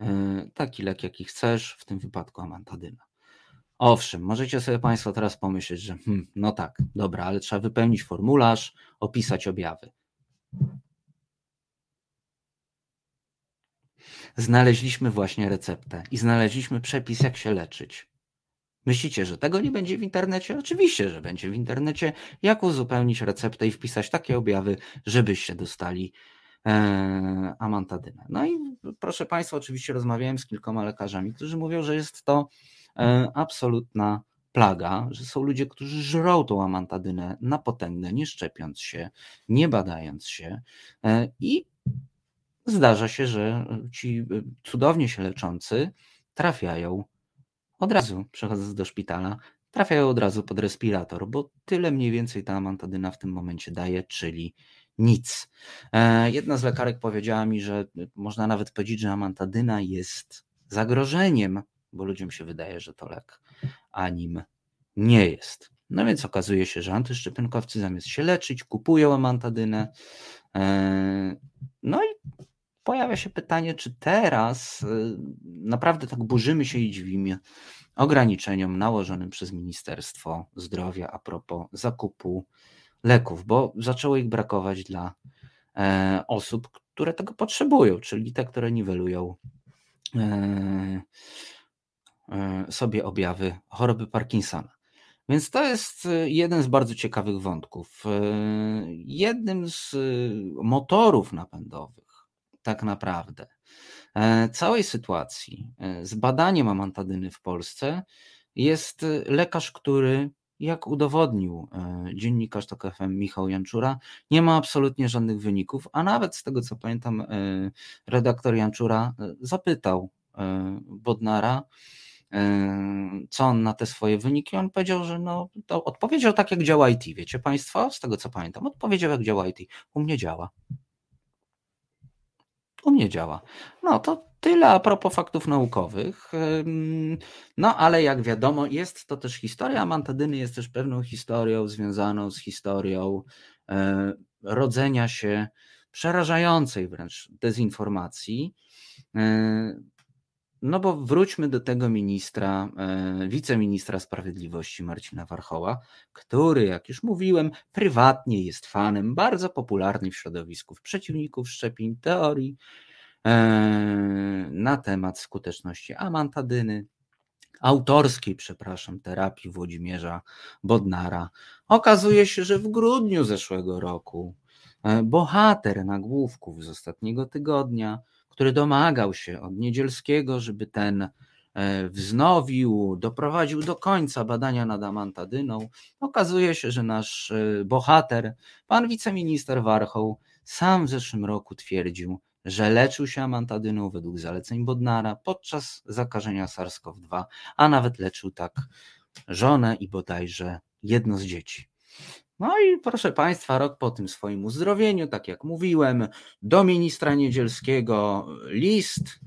B: e, taki lek, jaki chcesz, w tym wypadku amantadyna. Owszem, możecie sobie Państwo teraz pomyśleć, że hmm, no tak, dobra, ale trzeba wypełnić formularz, opisać objawy. znaleźliśmy właśnie receptę i znaleźliśmy przepis, jak się leczyć. Myślicie, że tego nie będzie w internecie? Oczywiście, że będzie w internecie. Jak uzupełnić receptę i wpisać takie objawy, żebyście dostali e, amantadynę. No i proszę Państwa, oczywiście rozmawiałem z kilkoma lekarzami, którzy mówią, że jest to absolutna plaga, że są ludzie, którzy żrą tą amantadynę na potęgę, nie szczepiąc się, nie badając się e, i zdarza się, że ci cudownie się leczący trafiają od razu, przechodząc do szpitala, trafiają od razu pod respirator, bo tyle mniej więcej ta amantadyna w tym momencie daje, czyli nic. E, jedna z lekarek powiedziała mi, że można nawet powiedzieć, że amantadyna jest zagrożeniem, bo ludziom się wydaje, że to lek, a nim nie jest. No więc okazuje się, że antyszczepionkowcy zamiast się leczyć, kupują amantadynę. E, no i pojawia się pytanie, czy teraz y, naprawdę tak burzymy się i dziwimy ograniczeniom nałożonym przez Ministerstwo Zdrowia a propos zakupu leków, bo zaczęło ich brakować dla e, osób, które tego potrzebują, czyli te, które niwelują e, e, sobie objawy choroby Parkinsona. Więc to jest jeden z bardzo ciekawych wątków. Jednym z motorów napędowych tak naprawdę e, całej sytuacji e, z badaniem amantadyny w Polsce jest e, lekarz, który jak udowodnił dziennikarz TOK FM Michał Janczura, nie ma absolutnie żadnych wyników, a nawet z tego co pamiętam redaktor Janczura zapytał Bodnara, co on na te swoje wyniki, on powiedział, że no, to odpowiedział tak jak działa IT, wiecie Państwo, z tego co pamiętam, odpowiedział jak działa IT, u mnie działa. U mnie działa. No to tyle a propos faktów naukowych. No ale jak wiadomo, jest to też historia amantadyny, jest też pewną historią związaną z historią e, rodzenia się przerażającej wręcz dezinformacji. No bo wróćmy do tego ministra, e, wiceministra sprawiedliwości Marcina Warchoła, który, jak już mówiłem, prywatnie jest fanem, bardzo popularny w środowisku przeciwników szczepień, teorii e, na temat skuteczności amantadyny, autorskiej, przepraszam, terapii Włodzimierza Bodnara. Okazuje się, że w grudniu zeszłego roku e, bohater nagłówków z ostatniego tygodnia który domagał się od Niedzielskiego, żeby ten e, wznowił, doprowadził do końca badania nad amantadyną. Okazuje się, że nasz e, bohater, pan wiceminister Warchoł, sam w zeszłym roku twierdził, że leczył się amantadyną według zaleceń Bodnara podczas zakażenia SARS-CoV-2, a nawet leczył tak żonę i bodajże jedno z dzieci. No i proszę Państwa, rok po tym swoim uzdrowieniu, tak jak mówiłem, do ministra Niedzielskiego list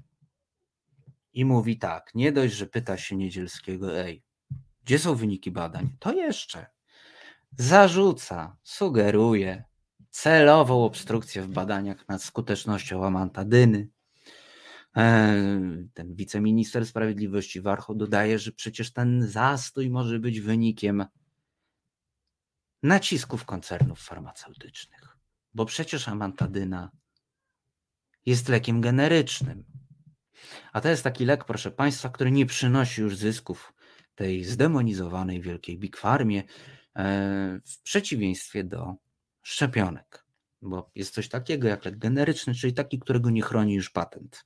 B: i mówi tak, nie dość, że pyta się Niedzielskiego, ej, gdzie są wyniki badań? To jeszcze zarzuca, sugeruje celową obstrukcję w badaniach nad skutecznością amantadyny. E, ten wiceminister sprawiedliwości Warchoł dodaje, że przecież ten zastój może być wynikiem nacisków koncernów farmaceutycznych. Bo przecież amantadyna jest lekiem generycznym. A to jest taki lek, proszę Państwa, który nie przynosi już zysków tej zdemonizowanej wielkiej Big Farmie, e, w przeciwieństwie do szczepionek. Bo jest coś takiego jak lek generyczny, czyli taki, którego nie chroni już patent.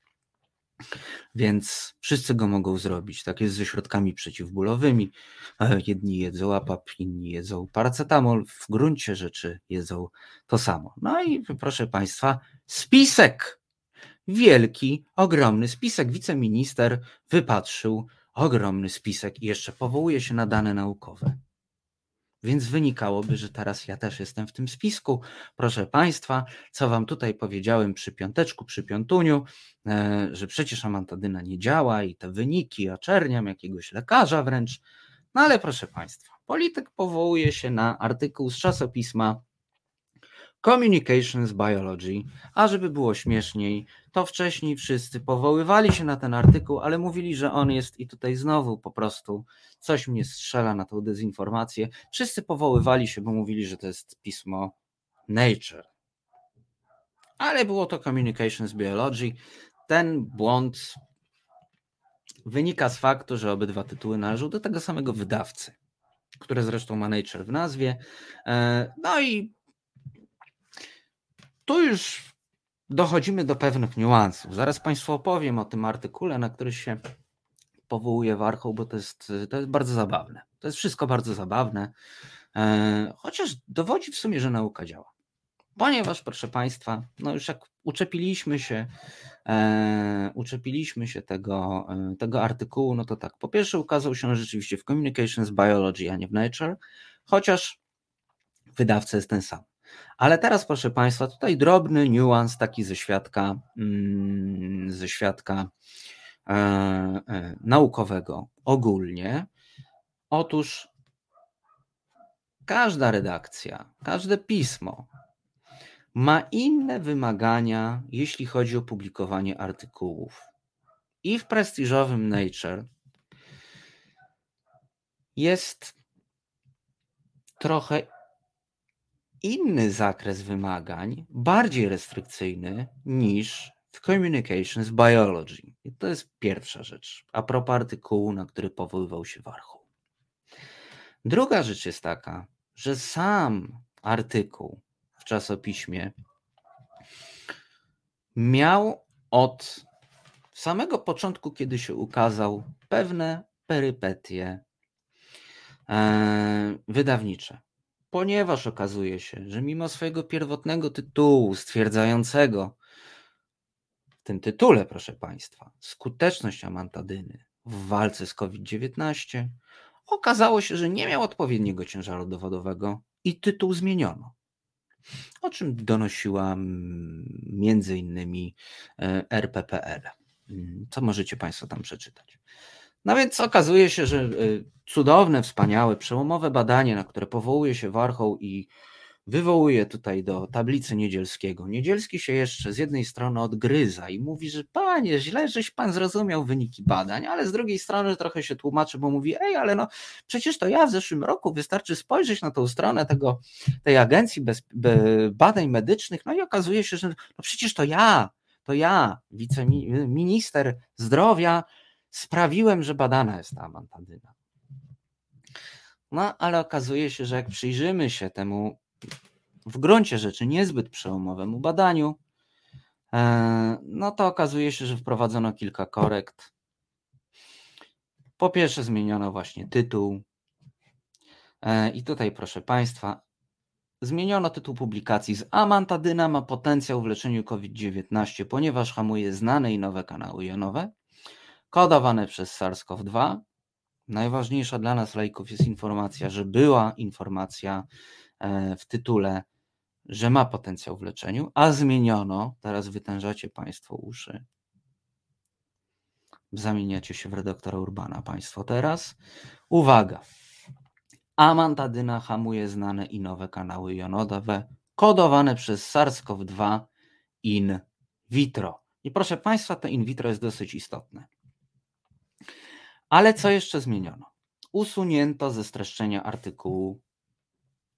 B: Więc wszyscy go mogą zrobić. Tak jest ze środkami przeciwbólowymi. E, jedni jedzą APAP, inni jedzą paracetamol. W gruncie rzeczy jedzą to samo. No i proszę Państwa, spisek. Wielki, ogromny spisek. Wiceminister wypatrzył ogromny spisek i jeszcze powołuje się na dane naukowe. Więc wynikałoby, że teraz ja też jestem w tym spisku. Proszę Państwa, co Wam tutaj powiedziałem przy piąteczku, przy piątuniu, e, że przecież amantadyna nie działa i te wyniki oczerniam jakiegoś lekarza wręcz. No ale proszę Państwa, polityk powołuje się na artykuł z czasopisma Communications Biology, a żeby było śmieszniej, to wcześniej wszyscy powoływali się na ten artykuł, ale mówili, że on jest i tutaj znowu po prostu coś mnie strzela na tą dezinformację. Wszyscy powoływali się, bo mówili, że to jest pismo Nature. Ale było to Communications Biology. ten błąd wynika z faktu, że obydwa tytuły należą do tego samego wydawcy, które zresztą ma Nature w nazwie. E, no i tu już dochodzimy do pewnych niuansów. Zaraz Państwu opowiem o tym artykule, na który się powołuje Warchoł, bo to jest, to jest bardzo zabawne. To jest wszystko bardzo zabawne, e, chociaż dowodzi w sumie, że nauka działa. Ponieważ, proszę Państwa, no już jak uczepiliśmy się, e, uczepiliśmy się tego, e, tego artykułu, no to tak, po pierwsze ukazał się rzeczywiście w Communications Biology, a nie w Nature, chociaż wydawca jest ten sam. Ale teraz, proszę Państwa, tutaj drobny niuans taki ze świadka, mm, ze świadka e, e, naukowego ogólnie. Otóż każda redakcja, każde pismo ma inne wymagania, jeśli chodzi o publikowanie artykułów. I w prestiżowym Nature jest trochę inny zakres wymagań, bardziej restrykcyjny niż w Communications Biology. I to jest pierwsza rzecz, a propos artykułu, na który powoływał się Warchoł. Druga rzecz jest taka, że sam artykuł w czasopiśmie miał od samego początku, kiedy się ukazał, pewne perypetie e, wydawnicze ponieważ okazuje się, że mimo swojego pierwotnego tytułu stwierdzającego w tym tytule, proszę Państwa, skuteczność amantadyny w walce z COVID-19, okazało się, że nie miał odpowiedniego ciężaru dowodowego i tytuł zmieniono. O czym donosiła między innymi e, RPPL. Mm, co możecie Państwo tam przeczytać? No więc okazuje się, że y, cudowne, wspaniałe, przełomowe badanie, na które powołuje się Warchoł i wywołuje tutaj do tablicy Niedzielskiego. Niedzielski się jeszcze z jednej strony odgryza i mówi, że panie, źle, żeś pan zrozumiał wyniki badań, ale z drugiej strony trochę się tłumaczy, bo mówi, ej, ale no przecież to ja w zeszłym roku, wystarczy spojrzeć na tą stronę tego, tej agencji bez, be, badań medycznych, no i okazuje się, że no przecież to ja, to ja, wiceminister zdrowia, sprawiłem, że badana jest ta amantadyna. No, ale okazuje się, że jak przyjrzymy się temu w gruncie rzeczy niezbyt przełomowemu badaniu, e, no to okazuje się, że wprowadzono kilka korekt. Po pierwsze, zmieniono właśnie tytuł. E, I tutaj, proszę Państwa, zmieniono tytuł publikacji z Amantadyna ma potencjał w leczeniu COVID-19, ponieważ hamuje znane i nowe kanały jonowe kodowane przez SARS-CoV-2. Najważniejsza dla nas lajków jest informacja, że była informacja e, w tytule, że ma potencjał w leczeniu, a zmieniono, teraz wytężacie Państwo uszy, zamieniacie się w redaktora Urbana Państwo teraz. Uwaga! Amantadyna hamuje znane i nowe kanały jonodowe kodowane przez SARS-CoV-2 in vitro. I proszę Państwa, to in vitro jest dosyć istotne. Ale co jeszcze zmieniono? Usunięto ze streszczenia artykułu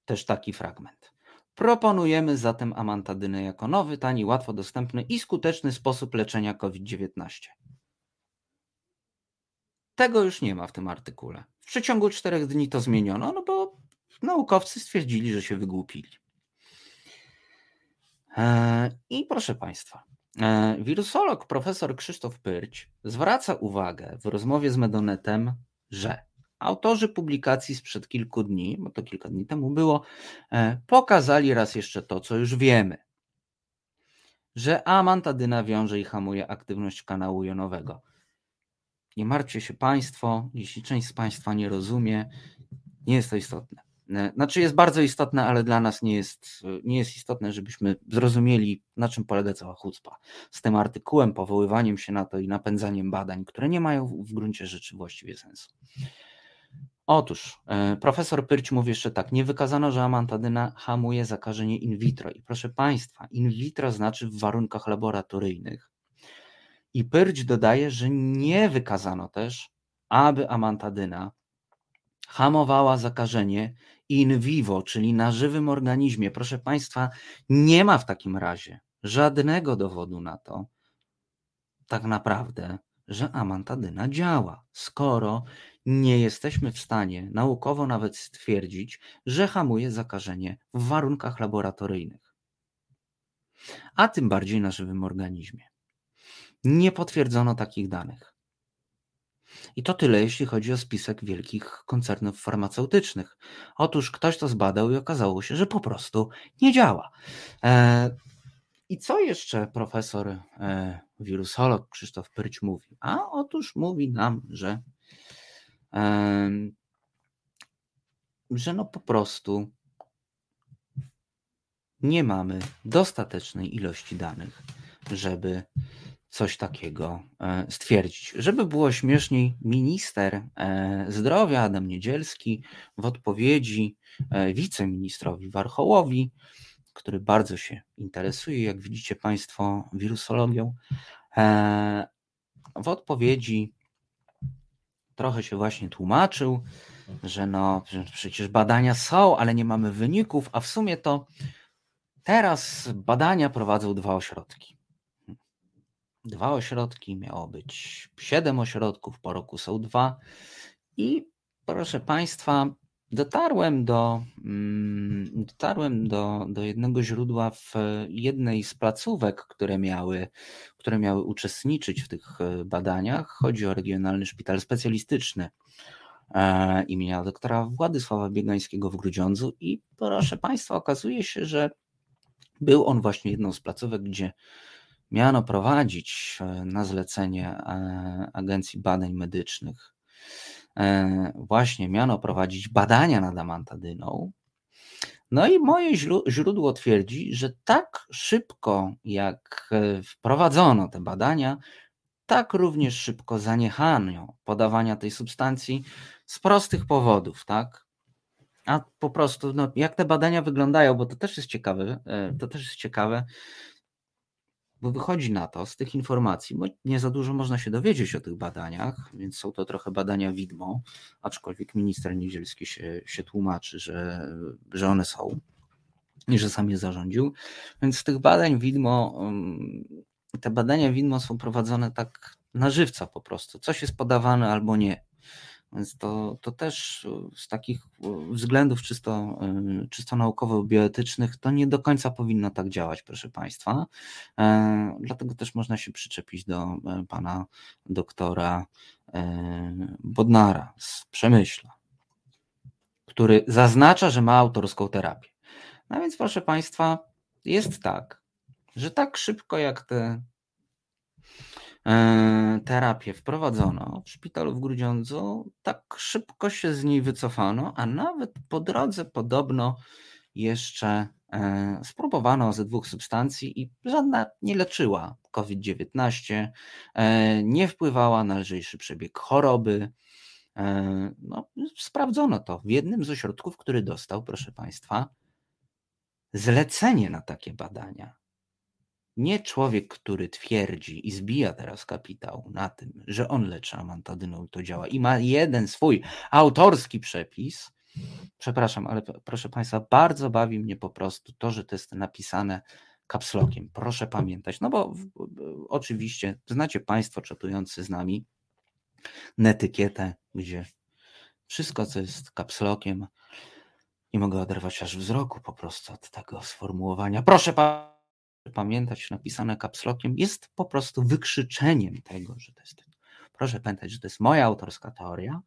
B: też taki fragment. Proponujemy zatem amantadynę jako nowy, tani, łatwo dostępny i skuteczny sposób leczenia COVID-19. Tego już nie ma w tym artykule. W przeciągu czterech dni to zmieniono, no bo naukowcy stwierdzili, że się wygłupili. Eee, I proszę Państwa, wirusolog profesor Krzysztof Pyrć zwraca uwagę w rozmowie z Medonetem, że autorzy publikacji sprzed kilku dni, bo to kilka dni temu było, e, pokazali raz jeszcze to, co już wiemy, że amantadyna wiąże i hamuje aktywność kanału jonowego. Nie martwcie się Państwo, jeśli część z Państwa nie rozumie, nie jest to istotne. E, znaczy jest bardzo istotne, ale dla nas nie jest, nie jest istotne, żebyśmy zrozumieli, na czym polega cała chucpa. Z tym artykułem, powoływaniem się na to i napędzaniem badań, które nie mają w gruncie rzeczy właściwie sensu. Otóż e, profesor Pyrć mówi jeszcze tak, nie wykazano, że amantadyna hamuje zakażenie in vitro. I proszę Państwa, in vitro znaczy w warunkach laboratoryjnych. I Pyrć dodaje, że nie wykazano też, aby amantadyna hamowała zakażenie in vivo, czyli na żywym organizmie. Proszę Państwa, nie ma w takim razie żadnego dowodu na to, tak naprawdę, że amantadyna działa, skoro nie jesteśmy w stanie naukowo nawet stwierdzić, że hamuje zakażenie w warunkach laboratoryjnych, a tym bardziej na żywym organizmie. Nie potwierdzono takich danych. I to tyle, jeśli chodzi o spisek wielkich koncernów farmaceutycznych. Otóż ktoś to zbadał i okazało się, że po prostu nie działa. E, I co jeszcze profesor e, wirusolog Krzysztof Pyrć mówi? A otóż mówi nam, że, że no po prostu nie mamy dostatecznej ilości danych, żeby coś takiego e, stwierdzić. Żeby było śmieszniej, minister e, zdrowia Adam Niedzielski w odpowiedzi e, wiceministrowi Warchołowi, który bardzo się interesuje, jak widzicie Państwo, wirusologią, w odpowiedzi trochę się właśnie tłumaczył, że no przecież badania są, ale nie mamy wyników, a w sumie to teraz badania prowadzą dwa ośrodki dwa ośrodki, miało być siedem ośrodków, po roku są dwa. I proszę Państwa, dotarłem do, mm, dotarłem do, do jednego źródła w jednej z placówek, które miały, które miały uczestniczyć w tych e, badaniach. Chodzi o Regionalny Szpital Specjalistyczny e, imienia doktora Władysława Biegańskiego w Grudziądzu i proszę Państwa, okazuje się, że był on właśnie jedną z placówek, gdzie miano prowadzić e, na zlecenie e, Agencji Badań Medycznych, e, właśnie miano prowadzić badania nad amantadyną. No i moje źródło twierdzi, że tak szybko jak wprowadzono te badania, tak również szybko zaniechano podawania tej substancji z prostych powodów, tak? A po prostu, no, jak te badania wyglądają, bo to też jest ciekawe, to też jest ciekawe, bo wychodzi na to z tych informacji, bo nie za dużo można się dowiedzieć o tych badaniach, więc są to trochę badania widmo, aczkolwiek minister Niedzielski się, się tłumaczy, że, że one są i że sam je zarządził. Więc z tych badań widmo, mm, te badania widmo są prowadzone tak na żywca po prostu. Coś jest podawane albo nie. Więc to, to też z takich względów czysto, czysto naukowo-bioetycznych to nie do końca powinno tak działać, proszę Państwa. E, dlatego też można się przyczepić do e, pana doktora e, Bodnara z Przemyśla, który zaznacza, że ma autorską terapię. No więc, proszę Państwa, jest tak, że tak szybko jak te E, terapię wprowadzono w szpitalu w Grudziądzu, tak szybko się z niej wycofano, a nawet po drodze podobno jeszcze e, spróbowano ze dwóch substancji i żadna nie leczyła COVID-19, e, nie wpływała na lżejszy przebieg choroby. No, sprawdzono to w jednym z ośrodków, który dostał, proszę Państwa, zlecenie na takie badania. Nie człowiek, który twierdzi i zbija teraz kapitał na tym, że on leczy amantadyną i to działa i ma jeden swój autorski przepis. Przepraszam, ale proszę Państwa, bardzo bawi mnie po prostu to, że to jest napisane kapslokiem. Proszę pamiętać, no bo w, w, oczywiście znacie Państwo czatujący z nami netykietę, gdzie wszystko, co jest kapslokiem, nie mogę oderwać aż wzroku po prostu od tego sformułowania. Proszę Państwa pamiętać, napisane kapslokiem, jest po prostu wykrzyczeniem tego, że to jest. Proszę pamiętać, że to jest moja autorska teoria.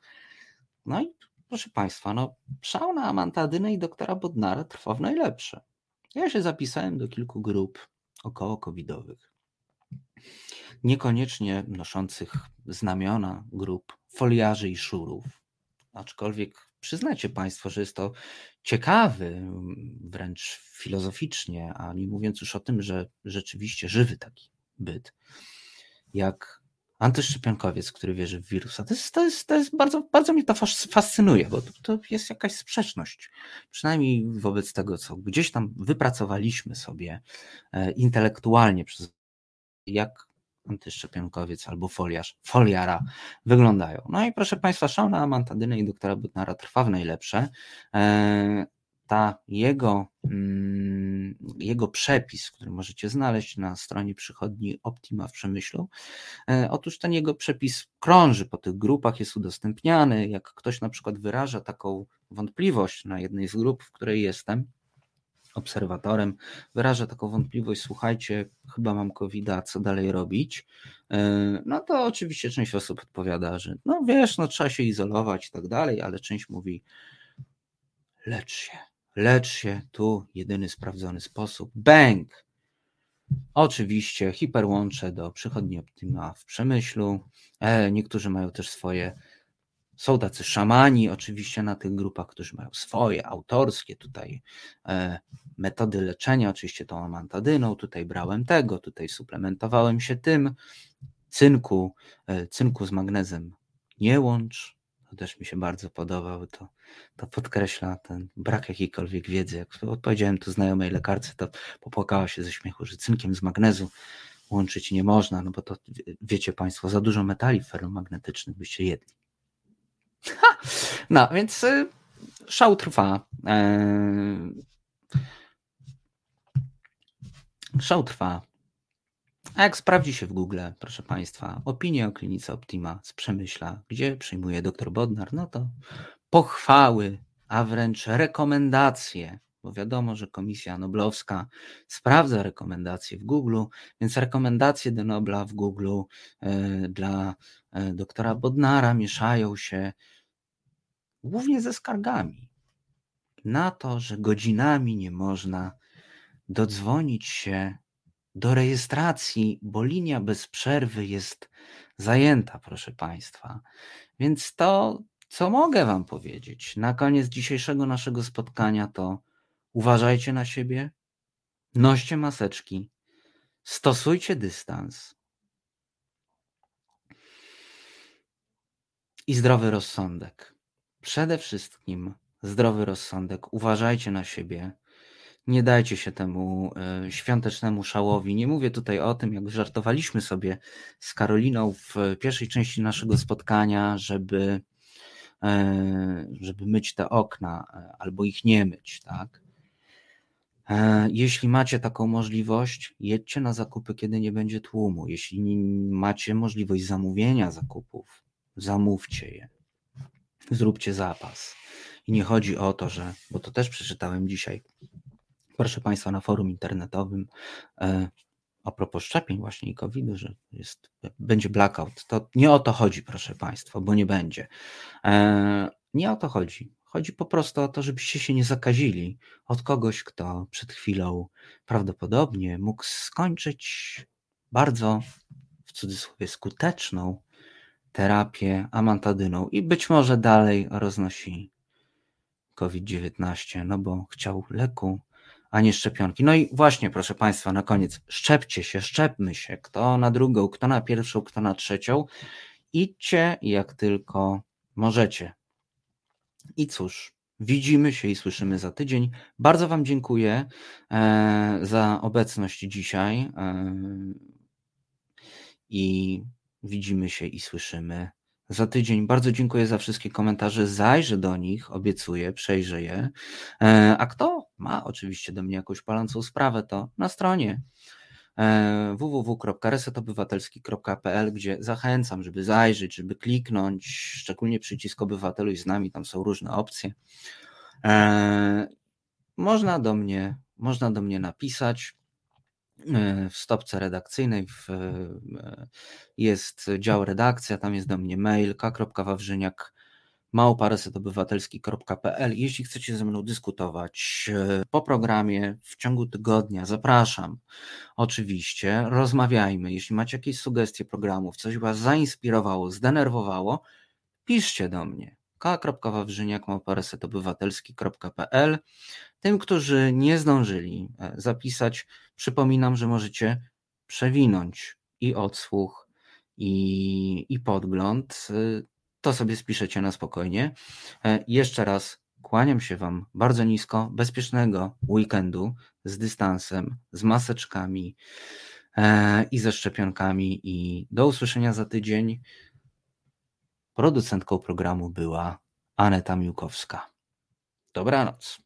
B: No i proszę Państwa, no, szał na amantadynę i doktora Bodnara trwa w najlepsze. Ja się zapisałem do kilku grup około covidowych. Niekoniecznie noszących znamiona grup foliarzy i szurów, aczkolwiek przyznacie Państwo, że jest to ciekawy, wręcz filozoficznie, a nie mówiąc już o tym, że rzeczywiście żywy taki byt, jak antyszczepionkowiec, który wierzy w wirusa. To jest, to jest, to jest bardzo, bardzo mnie to fascynuje, bo to, to jest jakaś sprzeczność. Przynajmniej wobec tego, co gdzieś tam wypracowaliśmy sobie e, intelektualnie przez jak antyszczepionkowiec albo foliarz, foliara wyglądają. No i proszę Państwa, szał na amantadynę i doktora Butnara trwa w najlepsze. E, ta jego, mm, jego przepis, który możecie znaleźć na stronie przychodni Optima w Przemyślu. E, otóż ten jego przepis krąży po tych grupach, jest udostępniany. Jak ktoś na przykład wyraża taką wątpliwość na jednej z grup, w której jestem, obserwatorem, wyraża taką wątpliwość, słuchajcie, chyba mam covid co dalej robić? E, no to oczywiście część osób odpowiada, że no wiesz, no trzeba się izolować i tak dalej, ale część mówi lecz się, lecz się, tu jedyny sprawdzony sposób, bęk. Oczywiście hiperłącze do przychodni Optima w Przemyślu, e, niektórzy mają też swoje są tacy szamani, oczywiście na tych grupach, którzy mają swoje autorskie tutaj e, metody leczenia, oczywiście tą amantadyną, tutaj brałem tego, tutaj suplementowałem się tym, cynku, e, cynku z magnezem nie łącz, to też mi się bardzo podobał, to, to podkreśla ten brak jakiejkolwiek wiedzy. Jak odpowiedziałem tu znajomej lekarce, to popłakała się ze śmiechu, że cynkiem z magnezu łączyć nie można, no bo to wiecie Państwo, za dużo metali ferromagnetycznych byście jedli. No, więc y, szał trwa. E, szał trwa. A jak sprawdzi się w Google, proszę Państwa, opinię o klinice Optima z Przemyśla, gdzie przyjmuje dr Bodnar, no to pochwały, a wręcz rekomendacje, bo wiadomo, że Komisja Noblowska sprawdza rekomendacje w Google, więc rekomendacje do Nobla w Google e, dla e, doktora Bodnara mieszają się głównie ze skargami na to, że godzinami nie można dodzwonić się do rejestracji, bo linia bez przerwy jest zajęta, proszę Państwa. Więc to, co mogę Wam powiedzieć na koniec dzisiejszego naszego spotkania, to uważajcie na siebie, noście maseczki, stosujcie dystans i zdrowy rozsądek. Przede wszystkim zdrowy rozsądek. Uważajcie na siebie. Nie dajcie się temu e, świątecznemu szałowi. Nie mówię tutaj o tym, jak żartowaliśmy sobie z Karoliną w pierwszej części naszego spotkania, żeby, e, żeby myć te okna e, albo ich nie myć, tak? Jeśli macie taką możliwość, jedźcie na zakupy, kiedy nie będzie tłumu. Jeśli macie możliwość zamówienia zakupów, zamówcie je zróbcie zapas. I nie chodzi o to, że, bo to też przeczytałem dzisiaj, proszę Państwa, na forum internetowym e, a propos szczepień właśnie i COVID-u, że jest, będzie blackout. To nie o to chodzi, proszę Państwa, bo nie będzie. E, nie o to chodzi. Chodzi po prostu o to, żebyście się nie zakazili od kogoś, kto przed chwilą prawdopodobnie mógł skończyć bardzo, w cudzysłowie, skuteczną terapię amantadyną i być może dalej roznosi COVID-19, no bo chciał leku, a nie szczepionki. No i właśnie, proszę Państwa, na koniec, szczepcie się, szczepmy się, kto na drugą, kto na pierwszą, kto na trzecią. Idźcie jak tylko możecie. I cóż, widzimy się i słyszymy za tydzień. Bardzo Wam dziękuję e, za obecność dzisiaj. E, I widzimy się i słyszymy za tydzień. Bardzo dziękuję za wszystkie komentarze. Zajrzę do nich, obiecuję, przejrzę je. E, a kto ma oczywiście do mnie jakąś palącą sprawę, to na stronie e, www.resetobywatelski.pl, gdzie zachęcam, żeby zajrzeć, żeby kliknąć, szczególnie przycisk obywatelu z nami, tam są różne opcje. E, można do mnie, można do mnie napisać. E, w stopce redakcyjnej w, e, jest dział redakcja, tam jest do mnie mail k.wawrzyniak małparesetobywatelski.pl Jeśli chcecie ze mną dyskutować e, po programie w ciągu tygodnia, zapraszam. Oczywiście, rozmawiajmy. Jeśli macie jakieś sugestie programów, coś Was zainspirowało, zdenerwowało, piszcie do mnie k.wawrzyniak.małparesetobywatelski.pl tym, którzy nie zdążyli e, zapisać, przypominam, że możecie przewinąć i odsłuch, i, i podgląd. E, to sobie spiszecie na spokojnie. E, jeszcze raz kłaniam się Wam bardzo nisko, bezpiecznego weekendu z dystansem, z maseczkami i ze szczepionkami. I do usłyszenia za tydzień. Producentką programu była Aneta Miłkowska. Dobranoc.